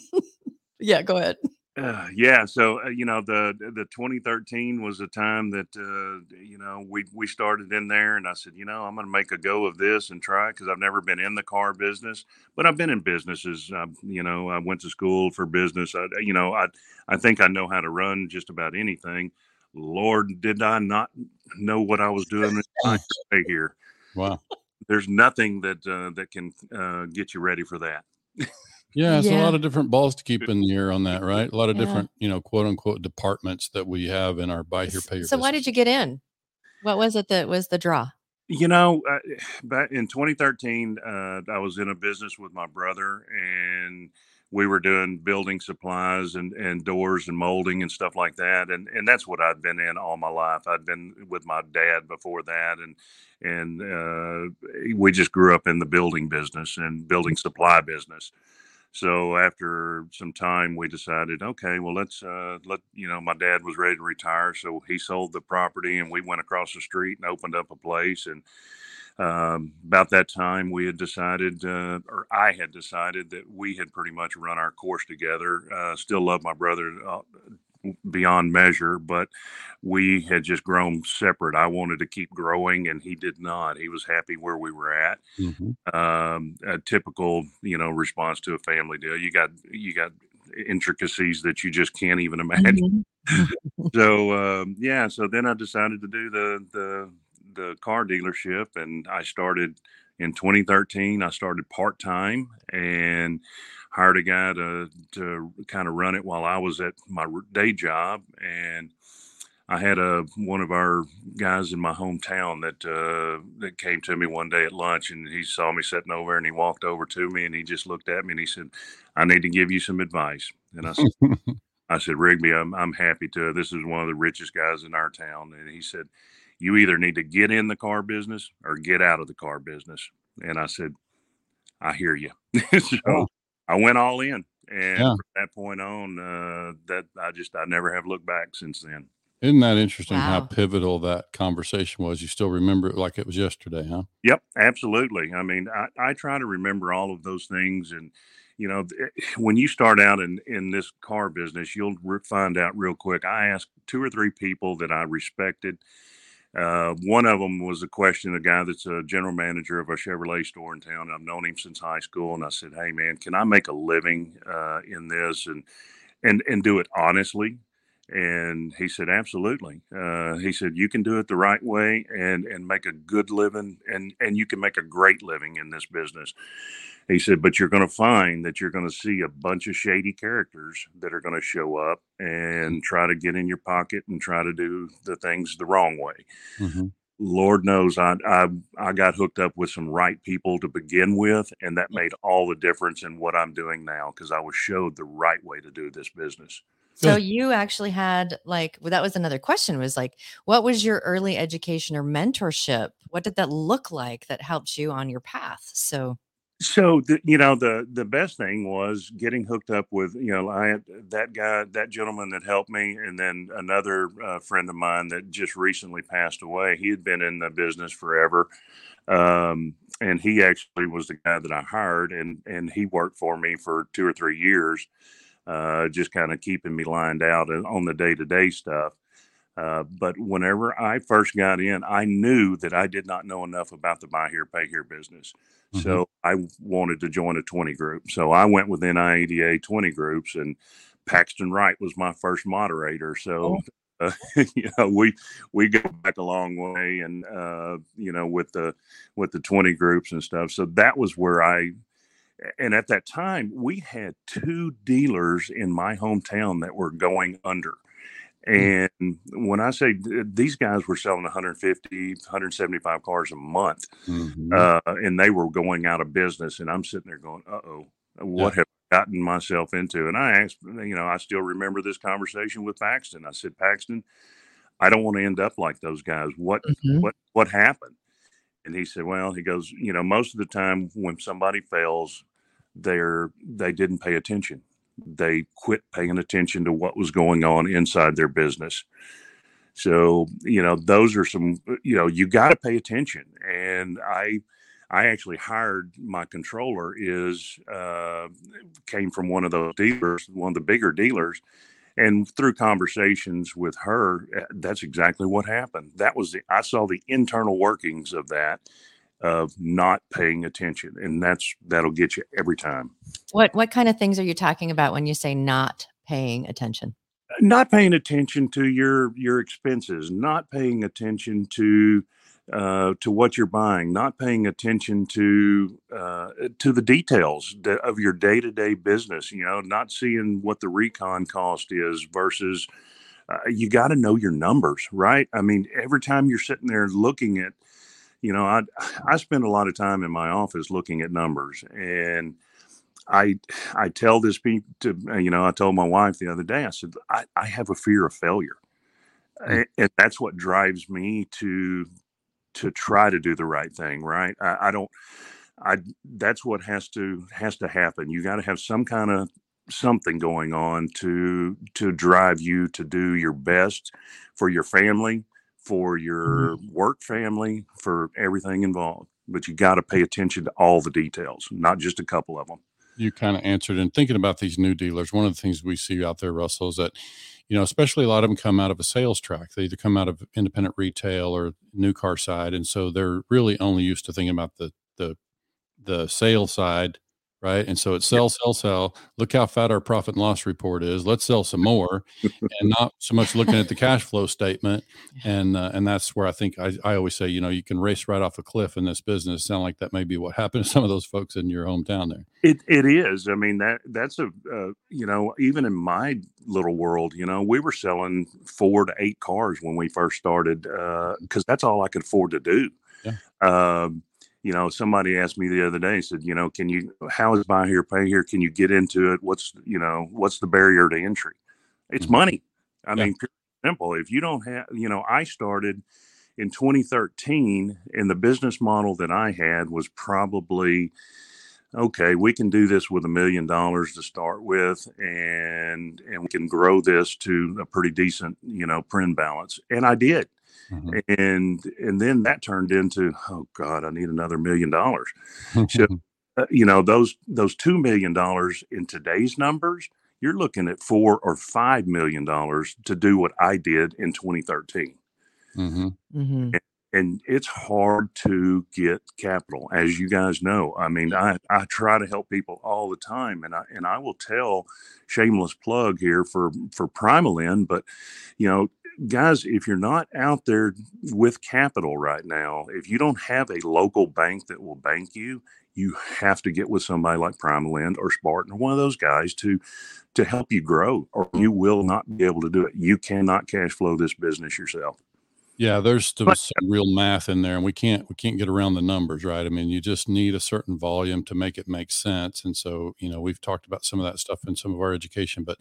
Speaker 2: yeah, go ahead.
Speaker 4: Uh, yeah, so uh, you know the the 2013 was a time that uh, you know we we started in there, and I said, you know, I'm going to make a go of this and try because I've never been in the car business, but I've been in businesses. I, you know, I went to school for business. I, you know, I I think I know how to run just about anything. Lord, did I not know what I was doing here?
Speaker 3: Wow.
Speaker 4: There's nothing that uh, that can uh, get you ready for that.
Speaker 3: Yeah, it's a lot of different balls to keep in the air on that, right? A lot of
Speaker 2: Yeah.
Speaker 3: different, you know, quote unquote departments that we have in our buy here, pay your
Speaker 2: So why did you get in? What was it that was the draw?
Speaker 4: You know, uh, back in 2013, uh, I was in a business with my brother, and we were doing building supplies and, and doors and molding and stuff like that. And and that's what I'd been in all my life. I'd been with my dad before that, and and uh, we just grew up in the building business and building supply business. So after some time, we decided, okay, well, let's uh, let you know. My dad was ready to retire, so he sold the property, and we went across the street and opened up a place. And um, about that time, we had decided, uh, or I had decided, that we had pretty much run our course together. Uh, still love my brother uh, beyond measure, but we had just grown separate. I wanted to keep growing, and he did not. He was happy where we were at
Speaker 3: Mhm.
Speaker 4: um, a typical you know response to a family deal. You got you got intricacies that you just can't even imagine.
Speaker 2: Mhm.
Speaker 4: So um, yeah, so then I decided to do the the the car dealership, and I started in 2013. I started part time and hired a guy to to kind of run it while I was at my day job and. I had a one of our guys in my hometown that uh, that came to me one day at lunch, and he saw me sitting over, and he walked over to me, and he just looked at me, and he said, "I need to give you some advice." And I said, "I said Rigby, I'm I'm happy to. This is one of the richest guys in our town." And he said, "You either need to get in the car business or get out of the car business." And I said, "I hear you." so. I went all in, and
Speaker 3: Yeah.
Speaker 4: from that point on, uh, that I just I never have looked back since then.
Speaker 3: Isn't that interesting how pivotal that conversation was? You still remember it like it was yesterday, huh?
Speaker 4: Yep, absolutely. I mean, I, I try to remember all of those things, and you know, th- when you start out in in this car business, you'll re- find out real quick. I asked two or three people that I respected. Uh, one of them was a question, a guy that's a general manager of a Chevrolet store in town. I've known him since high school, and I said, "Hey, man, can I make a living uh, in this and and and do it honestly?" And he said, absolutely. Uh, he said, you can do it the right way and, and make a good living and, and you can make a great living in this business. He said, but you're going to find that you're going to see a bunch of shady characters that are going to show up and try to get in your pocket and try to do the things the wrong way.
Speaker 3: Mhm.
Speaker 4: Lord knows I, I I got hooked up with some right people to begin with, and that made all the difference in what I'm doing now because I was showed the right way to do this business.
Speaker 2: So you actually had like well, that was another question was like what was your early education or mentorship? What did that look like that helped you on your path? So
Speaker 4: So the, you know the the best thing was getting hooked up with you know I that guy that gentleman that helped me and then another uh, friend of mine that just recently passed away. He had been in the business forever, um, and he actually was the guy that I hired and and he worked for me for two or three years, uh, just kind of keeping me lined out on the day to day stuff. Uh, but whenever I first got in, I knew that I did not know enough about the buy here, pay here business. Mm-hmm. So I wanted to join a 20 group. So I went with NIADA 20 groups, and Paxton Wright was my first moderator. So. Oh. Uh, you know, we we go back a long way, and uh, you know, with the with the twenty groups and stuff. So that was where I and at that time we had two dealers in my hometown that were going under Mm. And when I say these guys were selling 150, 175 cars a month, mm-hmm. uh, and they were going out of business, and I'm sitting there going, "Uh oh, what yeah. have I gotten myself into?" And I asked, you know, I still remember this conversation with Paxton. I said, "Paxton, I don't want to end up like those guys. What, mm-hmm. what, what happened?" And he said, "Well, he goes, you know, most of the time when somebody fails, they're they didn't pay attention." they quit paying attention to what was going on inside their business. So, you know, those are some, you know, you got to pay attention. And I, I actually hired my controller is uh, came from one of those dealers, one of the bigger dealers, and through conversations with her, eh, that's exactly what happened. That was the I saw the internal workings of that, of not paying attention and that's that'll get you every time
Speaker 2: what what kind of things are you talking about when you say not paying attention
Speaker 4: not paying attention to your your expenses not paying attention to uh, to what you're buying, not paying attention to uh, to the details of your day to day business. You know, not seeing what the recon cost is versus. Uh, you got to know your numbers, right? I mean, every time you're sitting there looking at you know, I I spend a lot of time in my office looking at numbers, and I I tell this people to you know I told my wife the other day I said I, I have a fear of failure, mm-hmm. and that's what drives me to to try to do the right thing. Right? I, I don't. I that's what has to has to happen. You got to have some kind of something going on to to drive you to do your best for your family for your mm-hmm. work family, for everything involved. But you got to pay attention to all the details, not just a couple of them.
Speaker 3: You kind of answered and thinking about these new dealers. One of the things we see out there, Russell, is that you know, especially a lot of them come out of a sales track. They either come out of independent retail or new car side, and so they're really only used to thinking about the the the sales side right? And so it sell, sell, sell. Look how fat our profit and loss report is. Let's sell some more, and not so much looking at the cash flow statement. And uh, and that's where I think I, I always say, you know, you can race right off a cliff in this business. Sound like that may be what happened to some of those folks in your hometown there.
Speaker 4: It it is. I mean that that's a uh, you know even in my little world, you know, we were selling four to eight cars when we first started because uh, that's all I could afford to do. Yeah. Um, you know, somebody asked me the other day, said, you know, can you, how is buy here, pay here? Can you get into it? What's, you know, what's the barrier to entry? It's mm-hmm. money. I yeah. mean, simple. If you don't have, you know, I started in 2013 and the business model that I had was probably, okay, we can do this with a million dollars to start with, and and we can grow this to a pretty decent, you know, prin balance. And I did. Mm-hmm. And and then that turned into oh god, I need another million dollars. so uh, you know those those two million dollars in today's numbers, you're looking at four or five million dollars to do what I did in 2013. Mm-hmm. Mm-hmm. And, and it's hard to get capital, as you guys know. I mean, I, I try to help people all the time, and I and I will tell shameless plug here for for Primalend, but you know, guys, if you're not out there with capital right now, if you don't have a local bank that will bank you, you have to get with somebody like Primalend or Spartan or one of those guys to to help you grow, or you will not be able to do it. You cannot cash flow this business yourself.
Speaker 3: Yeah, there's some, some real math in there, and we can't we can't get around the numbers, right? I mean, you just need a certain volume to make it make sense. And so, you know, we've talked about some of that stuff in some of our education, but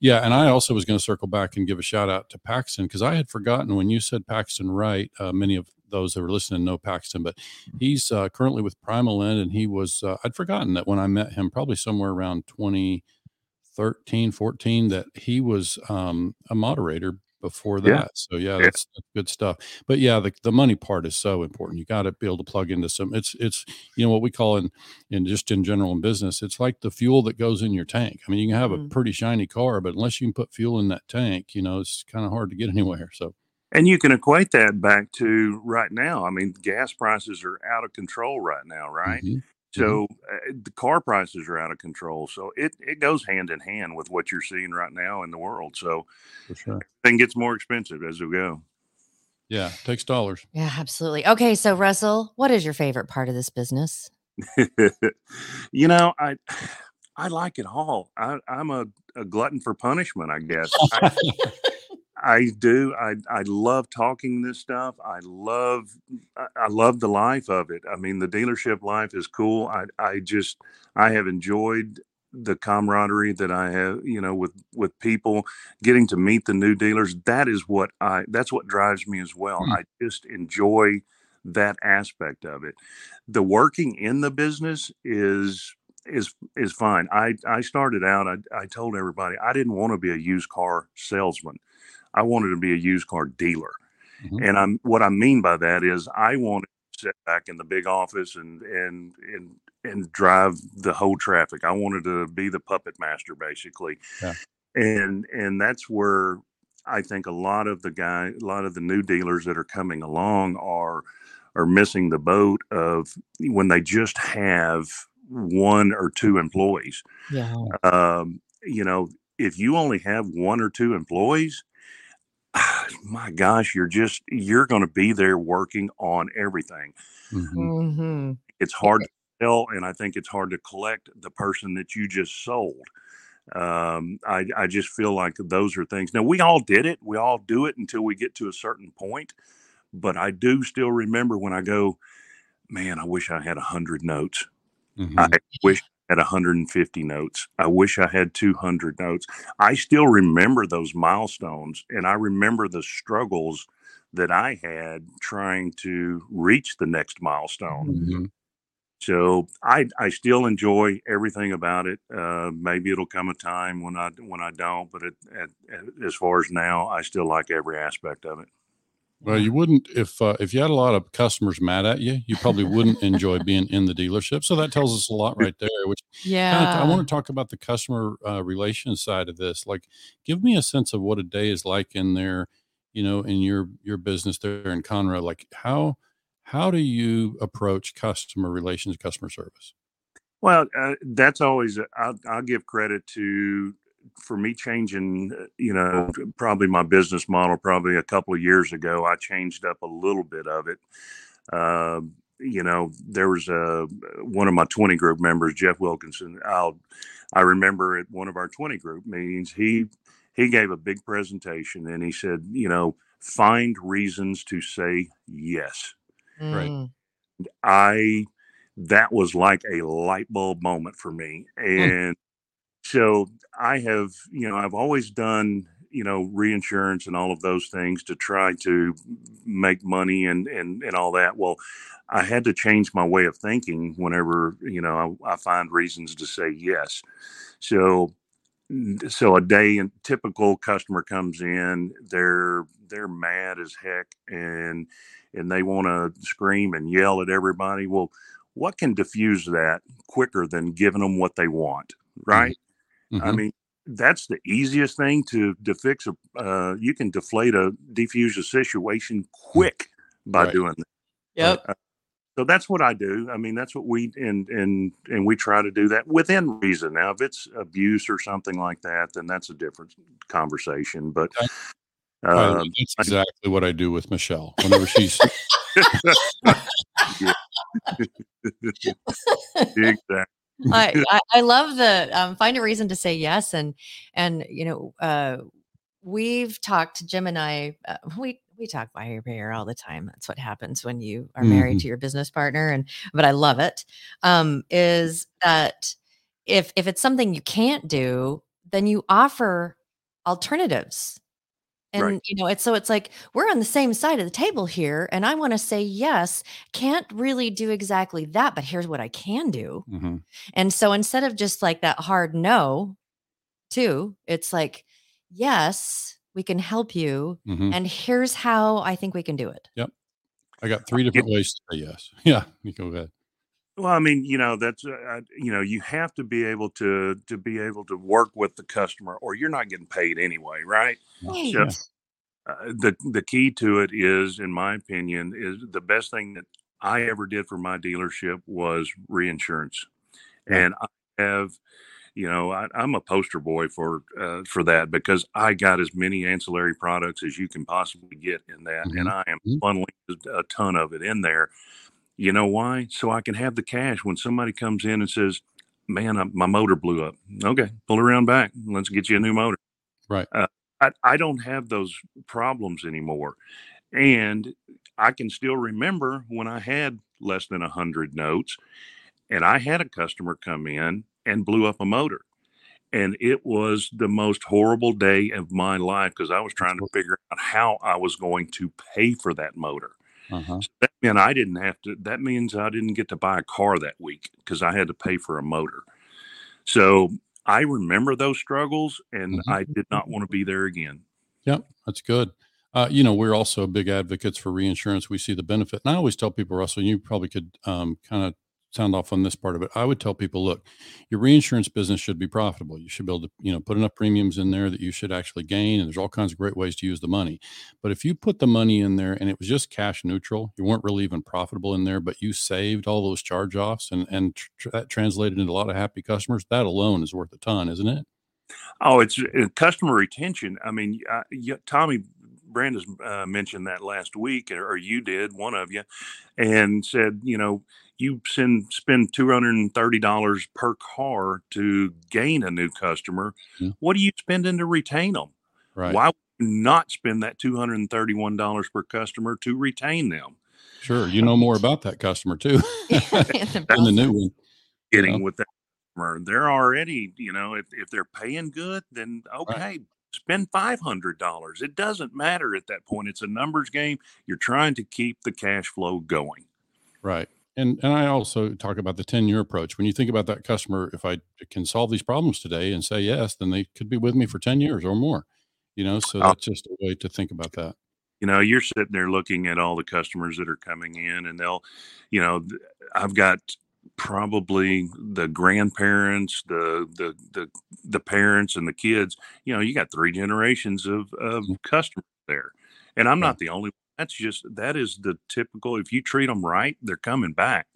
Speaker 3: yeah. And I also was going to circle back and give a shout out to Paxton because I had forgotten when you said Paxton Wright. Uh, many of those that were listening know Paxton, but mm-hmm. he's uh, currently with Primalend, and he was uh, I'd forgotten that when I met him, probably somewhere around 2013, 14, that he was um, a moderator before
Speaker 4: Yeah.
Speaker 3: that. So yeah,
Speaker 4: Yeah.
Speaker 3: that's, that's good stuff. But yeah, the, the money part is so important. You got to be able to plug into some. It's it's you know what we call in in just in general in business. It's like the fuel that goes in your tank. I mean, you can have a
Speaker 2: Mm.
Speaker 3: pretty shiny car, but unless you can put fuel in that tank, you know, it's kind of hard to get anywhere. So
Speaker 4: And you can equate that back to right now. I mean, gas prices are out of control right now, right?
Speaker 3: mhm.
Speaker 4: So uh, the car prices are out of control. So it, it goes hand in hand with what you're seeing right now in the world. So
Speaker 3: for sure.
Speaker 4: thing gets more expensive as we go.
Speaker 3: Yeah, takes dollars.
Speaker 2: Yeah, absolutely. Okay, so Russell, what is your favorite part of this business?
Speaker 4: you know, I I like it all. I, I'm a, a glutton for punishment, I guess. I, I do. I I love talking this stuff. I love I, love the life of it. I mean, the dealership life is cool. I I just I have enjoyed the camaraderie that I have, you know, with with people, getting to meet the new dealers. That is what I that's what drives me as well.
Speaker 3: Hmm.
Speaker 4: I just enjoy that aspect of it. The working in the business is is is fine. I I started out. I I told everybody I didn't want to be a used car salesman. I wanted to be a used car dealer.
Speaker 3: Mhm.
Speaker 4: And I'm what I mean by that is I wanted to sit back in the big office and and and and drive the whole traffic. I wanted to be the puppet master basically.
Speaker 3: Yeah.
Speaker 4: And and that's where I think a lot of the guy a lot of the new dealers that are coming along are are missing the boat of when they just have one or two employees
Speaker 2: Yeah.
Speaker 4: um, you know, if you only have one or two employees, my gosh, you're just you're going to be there working on everything.
Speaker 3: Mhm.
Speaker 2: hmm
Speaker 4: It's hard to sell, and I think it's hard to collect the person that you just sold. Um, I, I just feel like those are things. Now we all did it. We all do it until we get to a certain point. But I do still remember when I go, man, I wish I had a hundred notes.
Speaker 3: Mhm.
Speaker 4: I wish Had 150 notes. I wish I had 200 notes. I still remember those milestones and I remember the struggles that I had trying to reach the next milestone.
Speaker 3: Mhm.
Speaker 4: So I I still enjoy everything about it. Uh, maybe it'll come a time when I when I don't, but it, at, at, as far as now, I still like every aspect of it.
Speaker 3: Well, you wouldn't if uh, if you had a lot of customers mad at you, you probably wouldn't enjoy being in the dealership. So that tells us a lot right there. Which kind
Speaker 2: Yeah.
Speaker 3: of, I want to talk about the customer uh, relations side of this. Like, give me a sense of what a day is like in there, you know, in your your business there in Conroe. Like, how how do you approach customer relations, customer service?
Speaker 4: Well, uh, that's always I'll, I'll give credit to for me changing. uh, You know, probably my business model. Probably a couple of years ago, I changed up a little bit of it. Uh, you know, there was a one of my twenty group members, Jeff Wilkinson. I'll I remember at one of our twenty group meetings, he he gave a big presentation and he said, you know, find reasons to say yes.
Speaker 3: Right.
Speaker 2: Mm.
Speaker 4: I that was like a light bulb moment for me. And so I have, you know, I've always done, you know, reinsurance and all of those things to try to make money and and and all that. Well, I had to change my way of thinking whenever, you know, I, I find reasons to say yes. So so a day and typical customer comes in, they're they're mad as heck and and they want to scream and yell at everybody. Well, what can diffuse that quicker than giving them what they want, mm-hmm. right? I
Speaker 3: Mhm.
Speaker 4: mean, that's the easiest thing to to fix a. Uh, you can deflate a defuse a situation quick by
Speaker 3: Right.
Speaker 4: doing that.
Speaker 2: Yep.
Speaker 4: Uh, so that's what I do. I mean, that's what we and and and we try to do that within reason. Now, if it's abuse or something like that, then that's a different conversation. But
Speaker 3: Okay. By the way,
Speaker 4: um,
Speaker 3: that's exactly what I do with Michelle. Whenever she's
Speaker 4: exactly.
Speaker 2: I, I I love the um, find a reason to say yes and and you know uh, we've talked Jim and I uh, we we talk buy here pay here all the time. That's what happens when you are married to your business partner and but I love it. Um, is that if if it's something you can't do, then you offer alternatives. And
Speaker 4: Right.
Speaker 2: you know, it's so it's like we're on the same side of the table here, and I want to say yes. Can't really do exactly that, but here's what I can do.
Speaker 3: Mhm.
Speaker 2: And so instead of just like that hard no, too, it's like, yes, We can help you.
Speaker 3: Mhm.
Speaker 2: And here's how I think we can do it. Yep.
Speaker 3: I got three different ways to say yes. Yeah, you go ahead.
Speaker 4: Well, I mean, you know, that's uh, you know, you have to be able to to be able to work with the customer, or you're not getting paid anyway, right? Yeah. Uh, the the key to it is, in my opinion, is the best thing that I ever did for my dealership was reinsurance,
Speaker 3: Yeah.
Speaker 4: and I have, you know, I, I'm a poster boy for uh, for that because I got as many ancillary products as you can possibly get in that, and
Speaker 3: Mhm.
Speaker 4: I am
Speaker 3: Mhm.
Speaker 4: funneling a ton of it in there. You know why? So I can have the cash when somebody comes in and says, "Man, I, my motor blew up." Okay, pull around back. Let's get you a new motor.
Speaker 3: Right.
Speaker 4: Uh, I, I don't have those problems anymore, and I can still remember when I had less than a hundred notes, and I had a customer come in and blew up a motor. And it was the most horrible day of my life because I was trying to figure out how I was going to pay for that motor.
Speaker 3: Uh-huh.
Speaker 4: So that meant I didn't have to. That means I didn't get to buy a car that week because I had to pay for a motor. So I remember those struggles, and
Speaker 3: Mhm.
Speaker 4: I did not want to be there again.
Speaker 3: Yep, that's good. Uh, you know, we're also big advocates for reinsurance. We see the benefit. And I always tell people, Russell, you probably could um, kind of sound off on this part of it. I would tell people, look, your reinsurance business should be profitable. You should be able to, you know, put enough premiums in there that you should actually gain. And there's all kinds of great ways to use the money. But if you put the money in there and it was just cash neutral, you weren't really even profitable in there, but you saved all those charge offs and, and tr- that translated into a lot of happy customers, that alone is worth a ton, isn't it?
Speaker 4: Oh, it's uh, customer retention. I mean, uh, Tommy Brandis uh, mentioned that last week, or you did, one of you, and said, you know, you send spend two hundred and thirty dollars per car to gain a new customer.
Speaker 3: Yeah.
Speaker 4: What are you spending to retain them?
Speaker 3: Right.
Speaker 4: Why would you not spend that two hundred and thirty one dollars per customer to retain them?
Speaker 3: Sure. You know more about that customer too than the new one.
Speaker 4: Getting
Speaker 3: Yeah.
Speaker 4: with that customer, they're already, you know, if if they're paying good, then okay, spend five hundred dollars. It doesn't matter at that point. It's a numbers game. You're trying to keep the cash flow going.
Speaker 3: Right. And and I also talk about the 10 year approach. When you think about that customer, if I can solve these problems today and say yes, then they could be with me for 10 years or more. You know, so that's just a way to think about that.
Speaker 4: you know you're sitting there looking at all the customers that are coming in and they'll you know i've got probably the grandparents the the the, the parents and the kids you know you got three generations of of
Speaker 3: Mhm.
Speaker 4: customers there and i'm not the only one that's just that is the typical if you treat them right they're coming back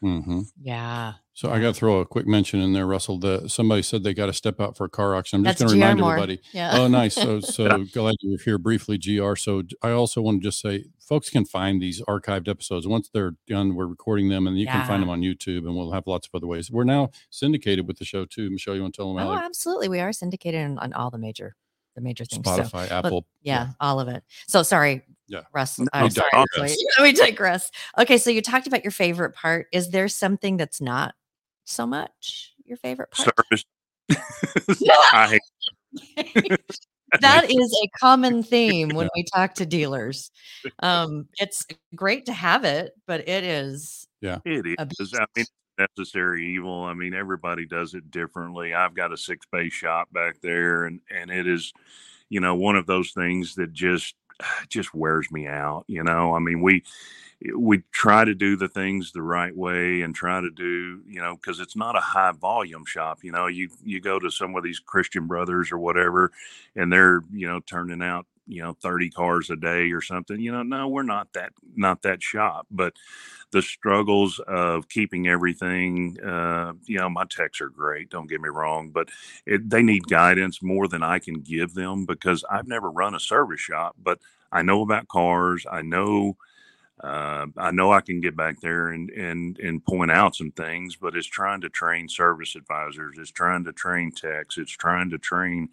Speaker 3: hmm
Speaker 2: Yeah.
Speaker 3: So I got to throw a quick mention in there, Russell. The, somebody said they got to step out for a car auction. I'm just
Speaker 2: That's
Speaker 3: going to
Speaker 2: GR
Speaker 3: remind
Speaker 2: Moore.
Speaker 3: everybody.
Speaker 2: Yeah.
Speaker 3: Oh, nice. So, so glad you were here briefly, GR. So I also want to just say folks can find these archived episodes. Once they're done, we're recording them and you can find them on YouTube and we'll have lots of other ways. We're now syndicated with the show too. Michelle, you want to tell them
Speaker 2: Oh,
Speaker 3: how
Speaker 2: absolutely. We are syndicated on, on all the major, the major things. So,
Speaker 3: Spotify, Apple.
Speaker 2: yeah, all of it. So sorry,
Speaker 3: Yeah.
Speaker 2: Russ.
Speaker 4: No,
Speaker 2: I'm
Speaker 3: we
Speaker 2: sorry.
Speaker 3: digress.
Speaker 2: Actually, we digress. Okay, so you talked about your favorite part. Is there something that's not so much your favorite part?
Speaker 4: service
Speaker 2: that is a common theme when we talk to dealers. Um, it's great to have it, but it is
Speaker 4: yeah,
Speaker 2: it
Speaker 4: is. I mean,
Speaker 2: beast.
Speaker 4: Necessary evil. I mean, everybody does it differently. I've got a six bay shop back there, and and it is, you know, one of those things that just just wears me out. You know, I mean, we we try to do the things the right way and try to do you know because it's not a high volume shop you know you you go to some of these christian brothers or whatever and they're you know turning out you know 30 cars a day or something you know no we're not that not that shop but the struggles of keeping everything uh you know my techs are great don't get me wrong but it, they need guidance more than i can give them because i've never run a service shop but i know about cars i know uh, I know I can get back there and, and and point out some things, but it's trying to train service advisors, it's trying to train techs, it's trying to train,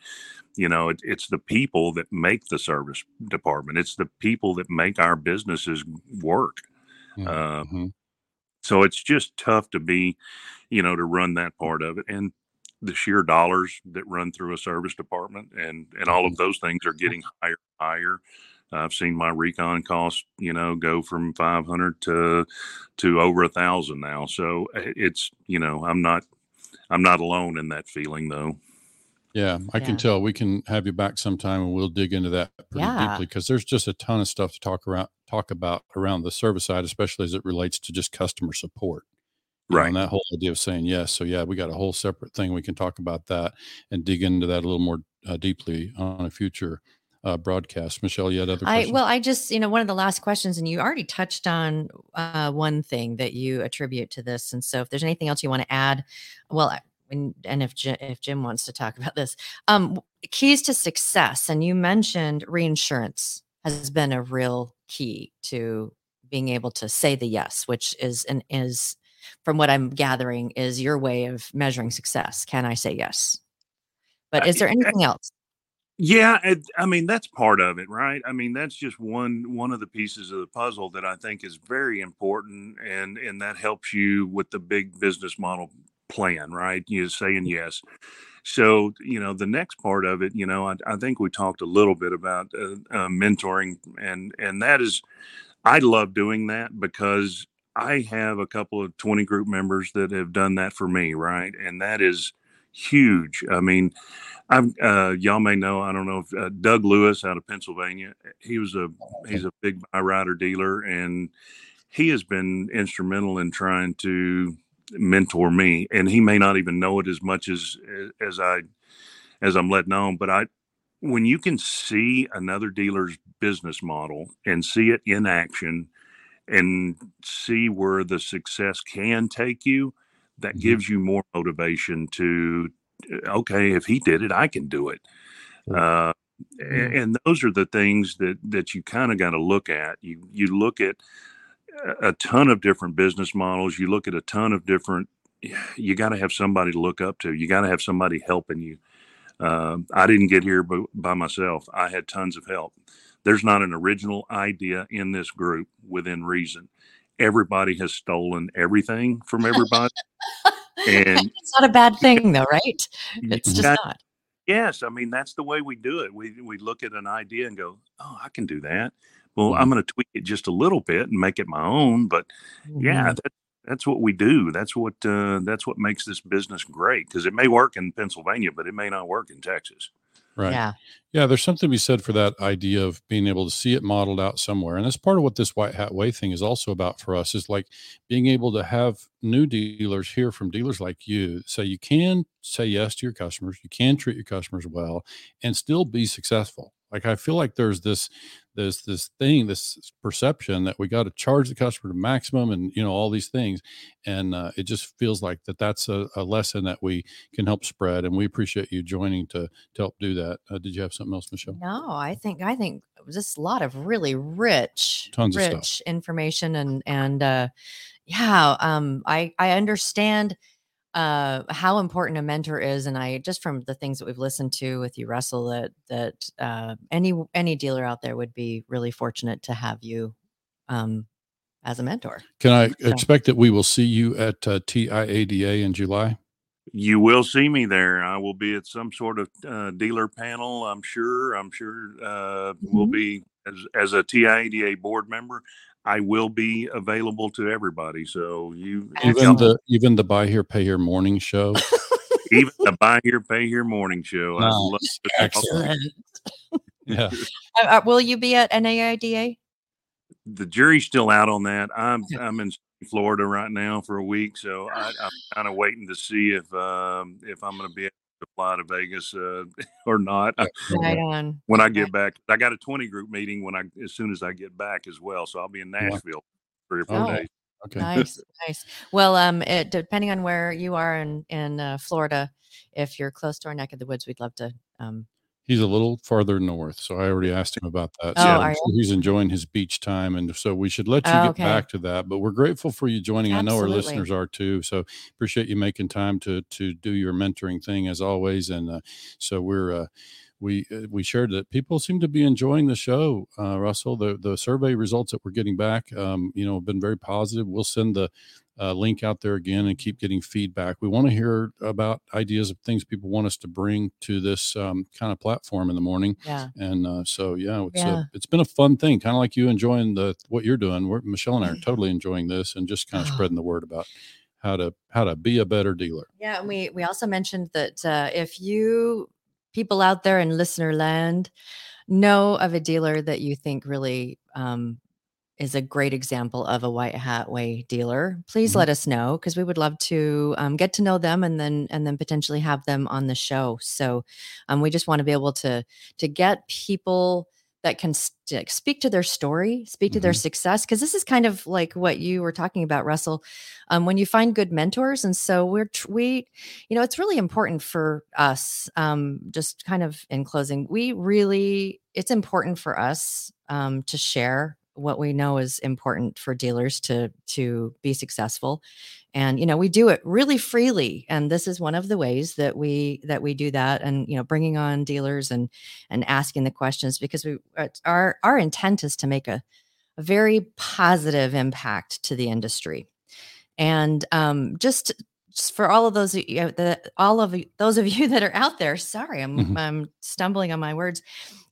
Speaker 4: you know, it, it's the people that make the service department, it's the people that make our businesses work. Uh,
Speaker 3: Mhm.
Speaker 4: so it's just tough to be, you know, to run that part of it, and the sheer dollars that run through a service department, and and all of those things are getting higher, higher. I've seen my recon cost, you know, go from 500 to to over a thousand now. So uh, it's, you know, I'm not I'm not alone in that feeling though.
Speaker 3: Yeah, I
Speaker 2: Yeah.
Speaker 3: can tell. We can have you back sometime and we'll dig into that pretty
Speaker 2: Yeah.
Speaker 3: deeply because there's just a ton of stuff to talk around talk about around the service side, especially as it relates to just customer support.
Speaker 4: Right.
Speaker 3: and that whole idea of saying yes. So yeah, we got a whole separate thing. We can talk about that and dig into that a little more uh, deeply on a future uh, broadcast. Michelle, you had other
Speaker 2: I well, I just you know one of the last questions, and you already touched on uh, one thing that you attribute to this, and so if there's anything else you want to add, well, and, and if Jim, if Jim wants to talk about this, um, keys to success, and you mentioned reinsurance has been a real key to being able to say the yes, which is and is from what I'm gathering is your way of measuring success. Can I say yes? But is there anything else?
Speaker 4: Yeah, it, I mean that's part of it, right? I mean that's just one one of the pieces of the puzzle that I think is very important, and and that helps you with the big business model plan, right? You're saying yes. So you know the next part of it, you know, I, I think we talked a little bit about uh, uh, mentoring, and and that is, I love doing that because I have a couple of twenty group members that have done that for me, right? And that is huge. I mean, I've uh, y'all may know. I don't know if uh, Doug Lewis out of Pennsylvania. He was a he's a big buy rider dealer, and he has been instrumental in trying to mentor me. And he may not even know it as much as as I as I'm letting on. But I, when you can see another dealer's business model and see it in action, and see where the success can take you, that
Speaker 3: Mhm.
Speaker 4: gives you more motivation to okay, if he did it, I can do it. Uh, a-
Speaker 2: Mhm.
Speaker 4: and those are the things that that you kind of got to look at. You you look at a- a ton of different business models. You look at a ton of different. You got to have somebody to look up to. You got to have somebody helping you. Um, I didn't get here by, by myself. I had tons of help. There's not an original idea in this group within reason. Everybody has stolen everything from everybody. And-
Speaker 2: it's not a bad thing, though, right? It's just
Speaker 4: got-
Speaker 2: not.
Speaker 4: Yes, I mean that's the way we do it. We we look at an idea and go, "Oh, I can do that." Well,
Speaker 3: Mhm.
Speaker 4: I'm going to tweak it just a little bit and make it my own. But yeah,
Speaker 2: Mhm.
Speaker 4: that, that's what we do. That's what uh, that's what makes this business great because it may work in Pennsylvania, but it may not work in Texas.
Speaker 3: Right.
Speaker 2: Yeah.
Speaker 3: Yeah, there's something to be said for that idea of being able to see it modeled out somewhere. And that's part of what this white hat way thing is also about for us is like being able to have new dealers hear from dealers like you say you can say yes to your customers, you can treat your customers well and still be successful. Like I feel like there's this this this thing, this perception that we got to charge the customer to maximum and you know all these things. And uh, it just feels like that that's a, a lesson that we can help spread. And we appreciate you joining to to help do that. Uh, did you have something else, Michelle?
Speaker 2: No, I think I think just a lot of really rich,
Speaker 3: Tons of stuff.
Speaker 2: rich information and and uh, yeah, um, I I understand uh how important a mentor is and i just from the things that we've listened to with you russell that that uh any any dealer out there would be really fortunate to have you um as a mentor
Speaker 3: Can I
Speaker 2: Yeah.
Speaker 3: expect that we will see you at uh, TIADA in July?
Speaker 4: You will see me there. I will be at some sort of uh, dealer panel. I'm sure. I'm sure uh, we'll
Speaker 2: Mhm.
Speaker 4: be as as a TIADA board member. I will be available to everybody. So you,
Speaker 3: Even
Speaker 4: y'all-
Speaker 3: the even the buy here pay here morning show.
Speaker 4: even the buy here pay here morning show. I
Speaker 3: Nice.
Speaker 4: love
Speaker 3: Excellent. yeah.
Speaker 2: Uh, uh, will you be at NIADA
Speaker 4: the jury's still out on that. I'm I'm in Florida right now for a week, so I, I'm kind of waiting to see if um, if I'm going to be able to fly to Vegas uh, or not
Speaker 2: right on
Speaker 4: when I get back. I got a 20 group meeting when I as soon as I get back as well, so I'll be in. Nashville three or four
Speaker 2: Oh.
Speaker 4: days.
Speaker 3: Okay.
Speaker 2: nice nice well um it, depending on where you are in in uh, florida if you're close to our neck of the woods we'd love to um
Speaker 3: He's a little farther north, so I already asked him about that.
Speaker 2: Oh,
Speaker 3: so
Speaker 2: are
Speaker 3: sure he's enjoying his beach time, and so we should let you
Speaker 2: Oh,
Speaker 3: get
Speaker 2: okay.
Speaker 3: back to that. But we're grateful for you joining. I know our listeners are too. So appreciate you making time to to do your mentoring thing as always. And uh, so we're uh, we uh, we shared that people seem to be enjoying the show. Uh, Russell, the the survey results that we're getting back, um, you know, have been very positive. We'll send the uh, link out there again and keep getting feedback. We want to hear about ideas of things people want us to bring to this um, kind of platform in the morning.
Speaker 2: yeah
Speaker 3: And uh, so, yeah, it's
Speaker 2: Yeah.
Speaker 3: A, it's been a fun thing, kind of like you enjoying the what you're doing. We're, Michelle and I are totally enjoying this, and just kind of
Speaker 2: Oh.
Speaker 3: spreading the word about how to how to be a better dealer.
Speaker 2: Yeah, and we we also mentioned that uh, if you people out there in listener land know of a dealer that you think really um, is a great example of a white hat way dealer please
Speaker 3: Mhm.
Speaker 2: let us know because we would love to um, get to know them and then and then potentially have them on the show so um, we just want to be able to to get people that can st- speak to their story speak to their
Speaker 3: Mhm.
Speaker 2: success because this is kind of like what you were talking about russell um, when you find good mentors and so we're tr- we you know it's really important for us um, just kind of in closing we really it's important for us um, to share what we know is important for dealers to to be successful. And you know we do it really freely and this is one of the ways that we that we do that and you know bringing on dealers and and asking the questions because we our our intent is to make a, a very positive impact to the industry. And um just just for all of those you know, the, all of those of you that are out there sorry i'm
Speaker 3: Mhm.
Speaker 2: i'm stumbling on my words.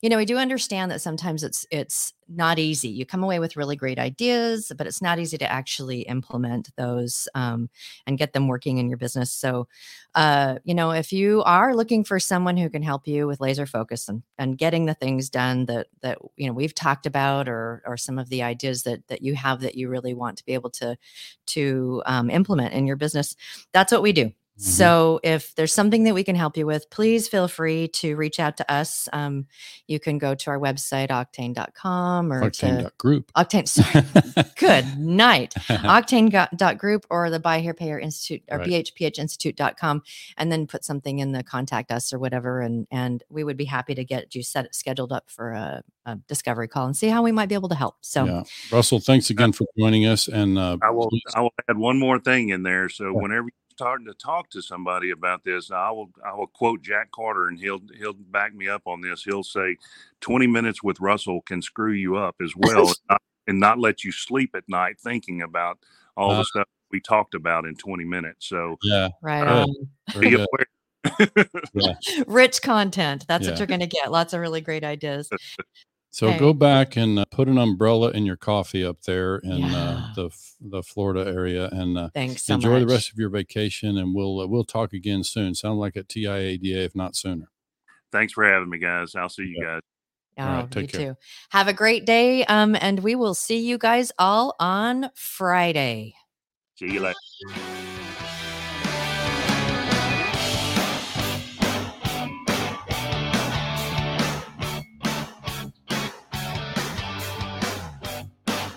Speaker 2: You know we do understand that sometimes it's it's not easy. You come away with really great ideas but it's not easy to actually implement those um, and get them working in your business. So uh, you know if you are looking for someone who can help you with laser focus and, and getting the things done that that you know we've talked about or or some of the ideas that that you have that you really want to be able to to um, implement in your business that's what we do
Speaker 3: Mhm.
Speaker 2: so if there's something that we can help you with please feel free to reach out to us um, you can go to our website octane.com or
Speaker 3: Octane
Speaker 2: to
Speaker 3: dot group.
Speaker 2: octane sorry good night octane dot group or the buy here pay here institute or
Speaker 3: Right.
Speaker 2: bhphinstitute.com and then put something in the contact us or whatever and and we would be happy to get you set scheduled up for a, a discovery call and see how we might be able to help so
Speaker 3: yeah. Russell, thanks again for joining us. And uh,
Speaker 4: I will.
Speaker 3: please-
Speaker 4: I will add one more thing in there. So
Speaker 3: Yeah.
Speaker 4: whenever you're starting to talk to somebody about this, I will. I will quote Jack Carter, and he'll he'll back me up on this. He'll say, "20 minutes with Russell can screw you up as well, and, not, and not let you sleep at night thinking about all
Speaker 3: Uh,
Speaker 4: the stuff we talked about in 20 minutes." So
Speaker 3: yeah,
Speaker 2: right
Speaker 3: Good.
Speaker 2: on
Speaker 3: very
Speaker 4: be
Speaker 3: good.
Speaker 4: aware.
Speaker 2: rich content that's
Speaker 3: Yeah.
Speaker 2: what you're going to get lots of really great ideas
Speaker 3: So
Speaker 2: Okay.
Speaker 3: go back and uh, put an umbrella in your coffee up there in uh, the the Florida area, and uh,
Speaker 2: thanks so
Speaker 3: enjoy the rest of your vacation. And we'll uh, we'll talk again soon. Sound like at TIADA, if not sooner.
Speaker 4: Thanks for having me, guys. I'll see you guys.
Speaker 2: Oh,
Speaker 3: All right, take
Speaker 2: you
Speaker 3: care.
Speaker 2: too. Have a great day. Um, and we will see you guys all on Friday.
Speaker 4: See you later.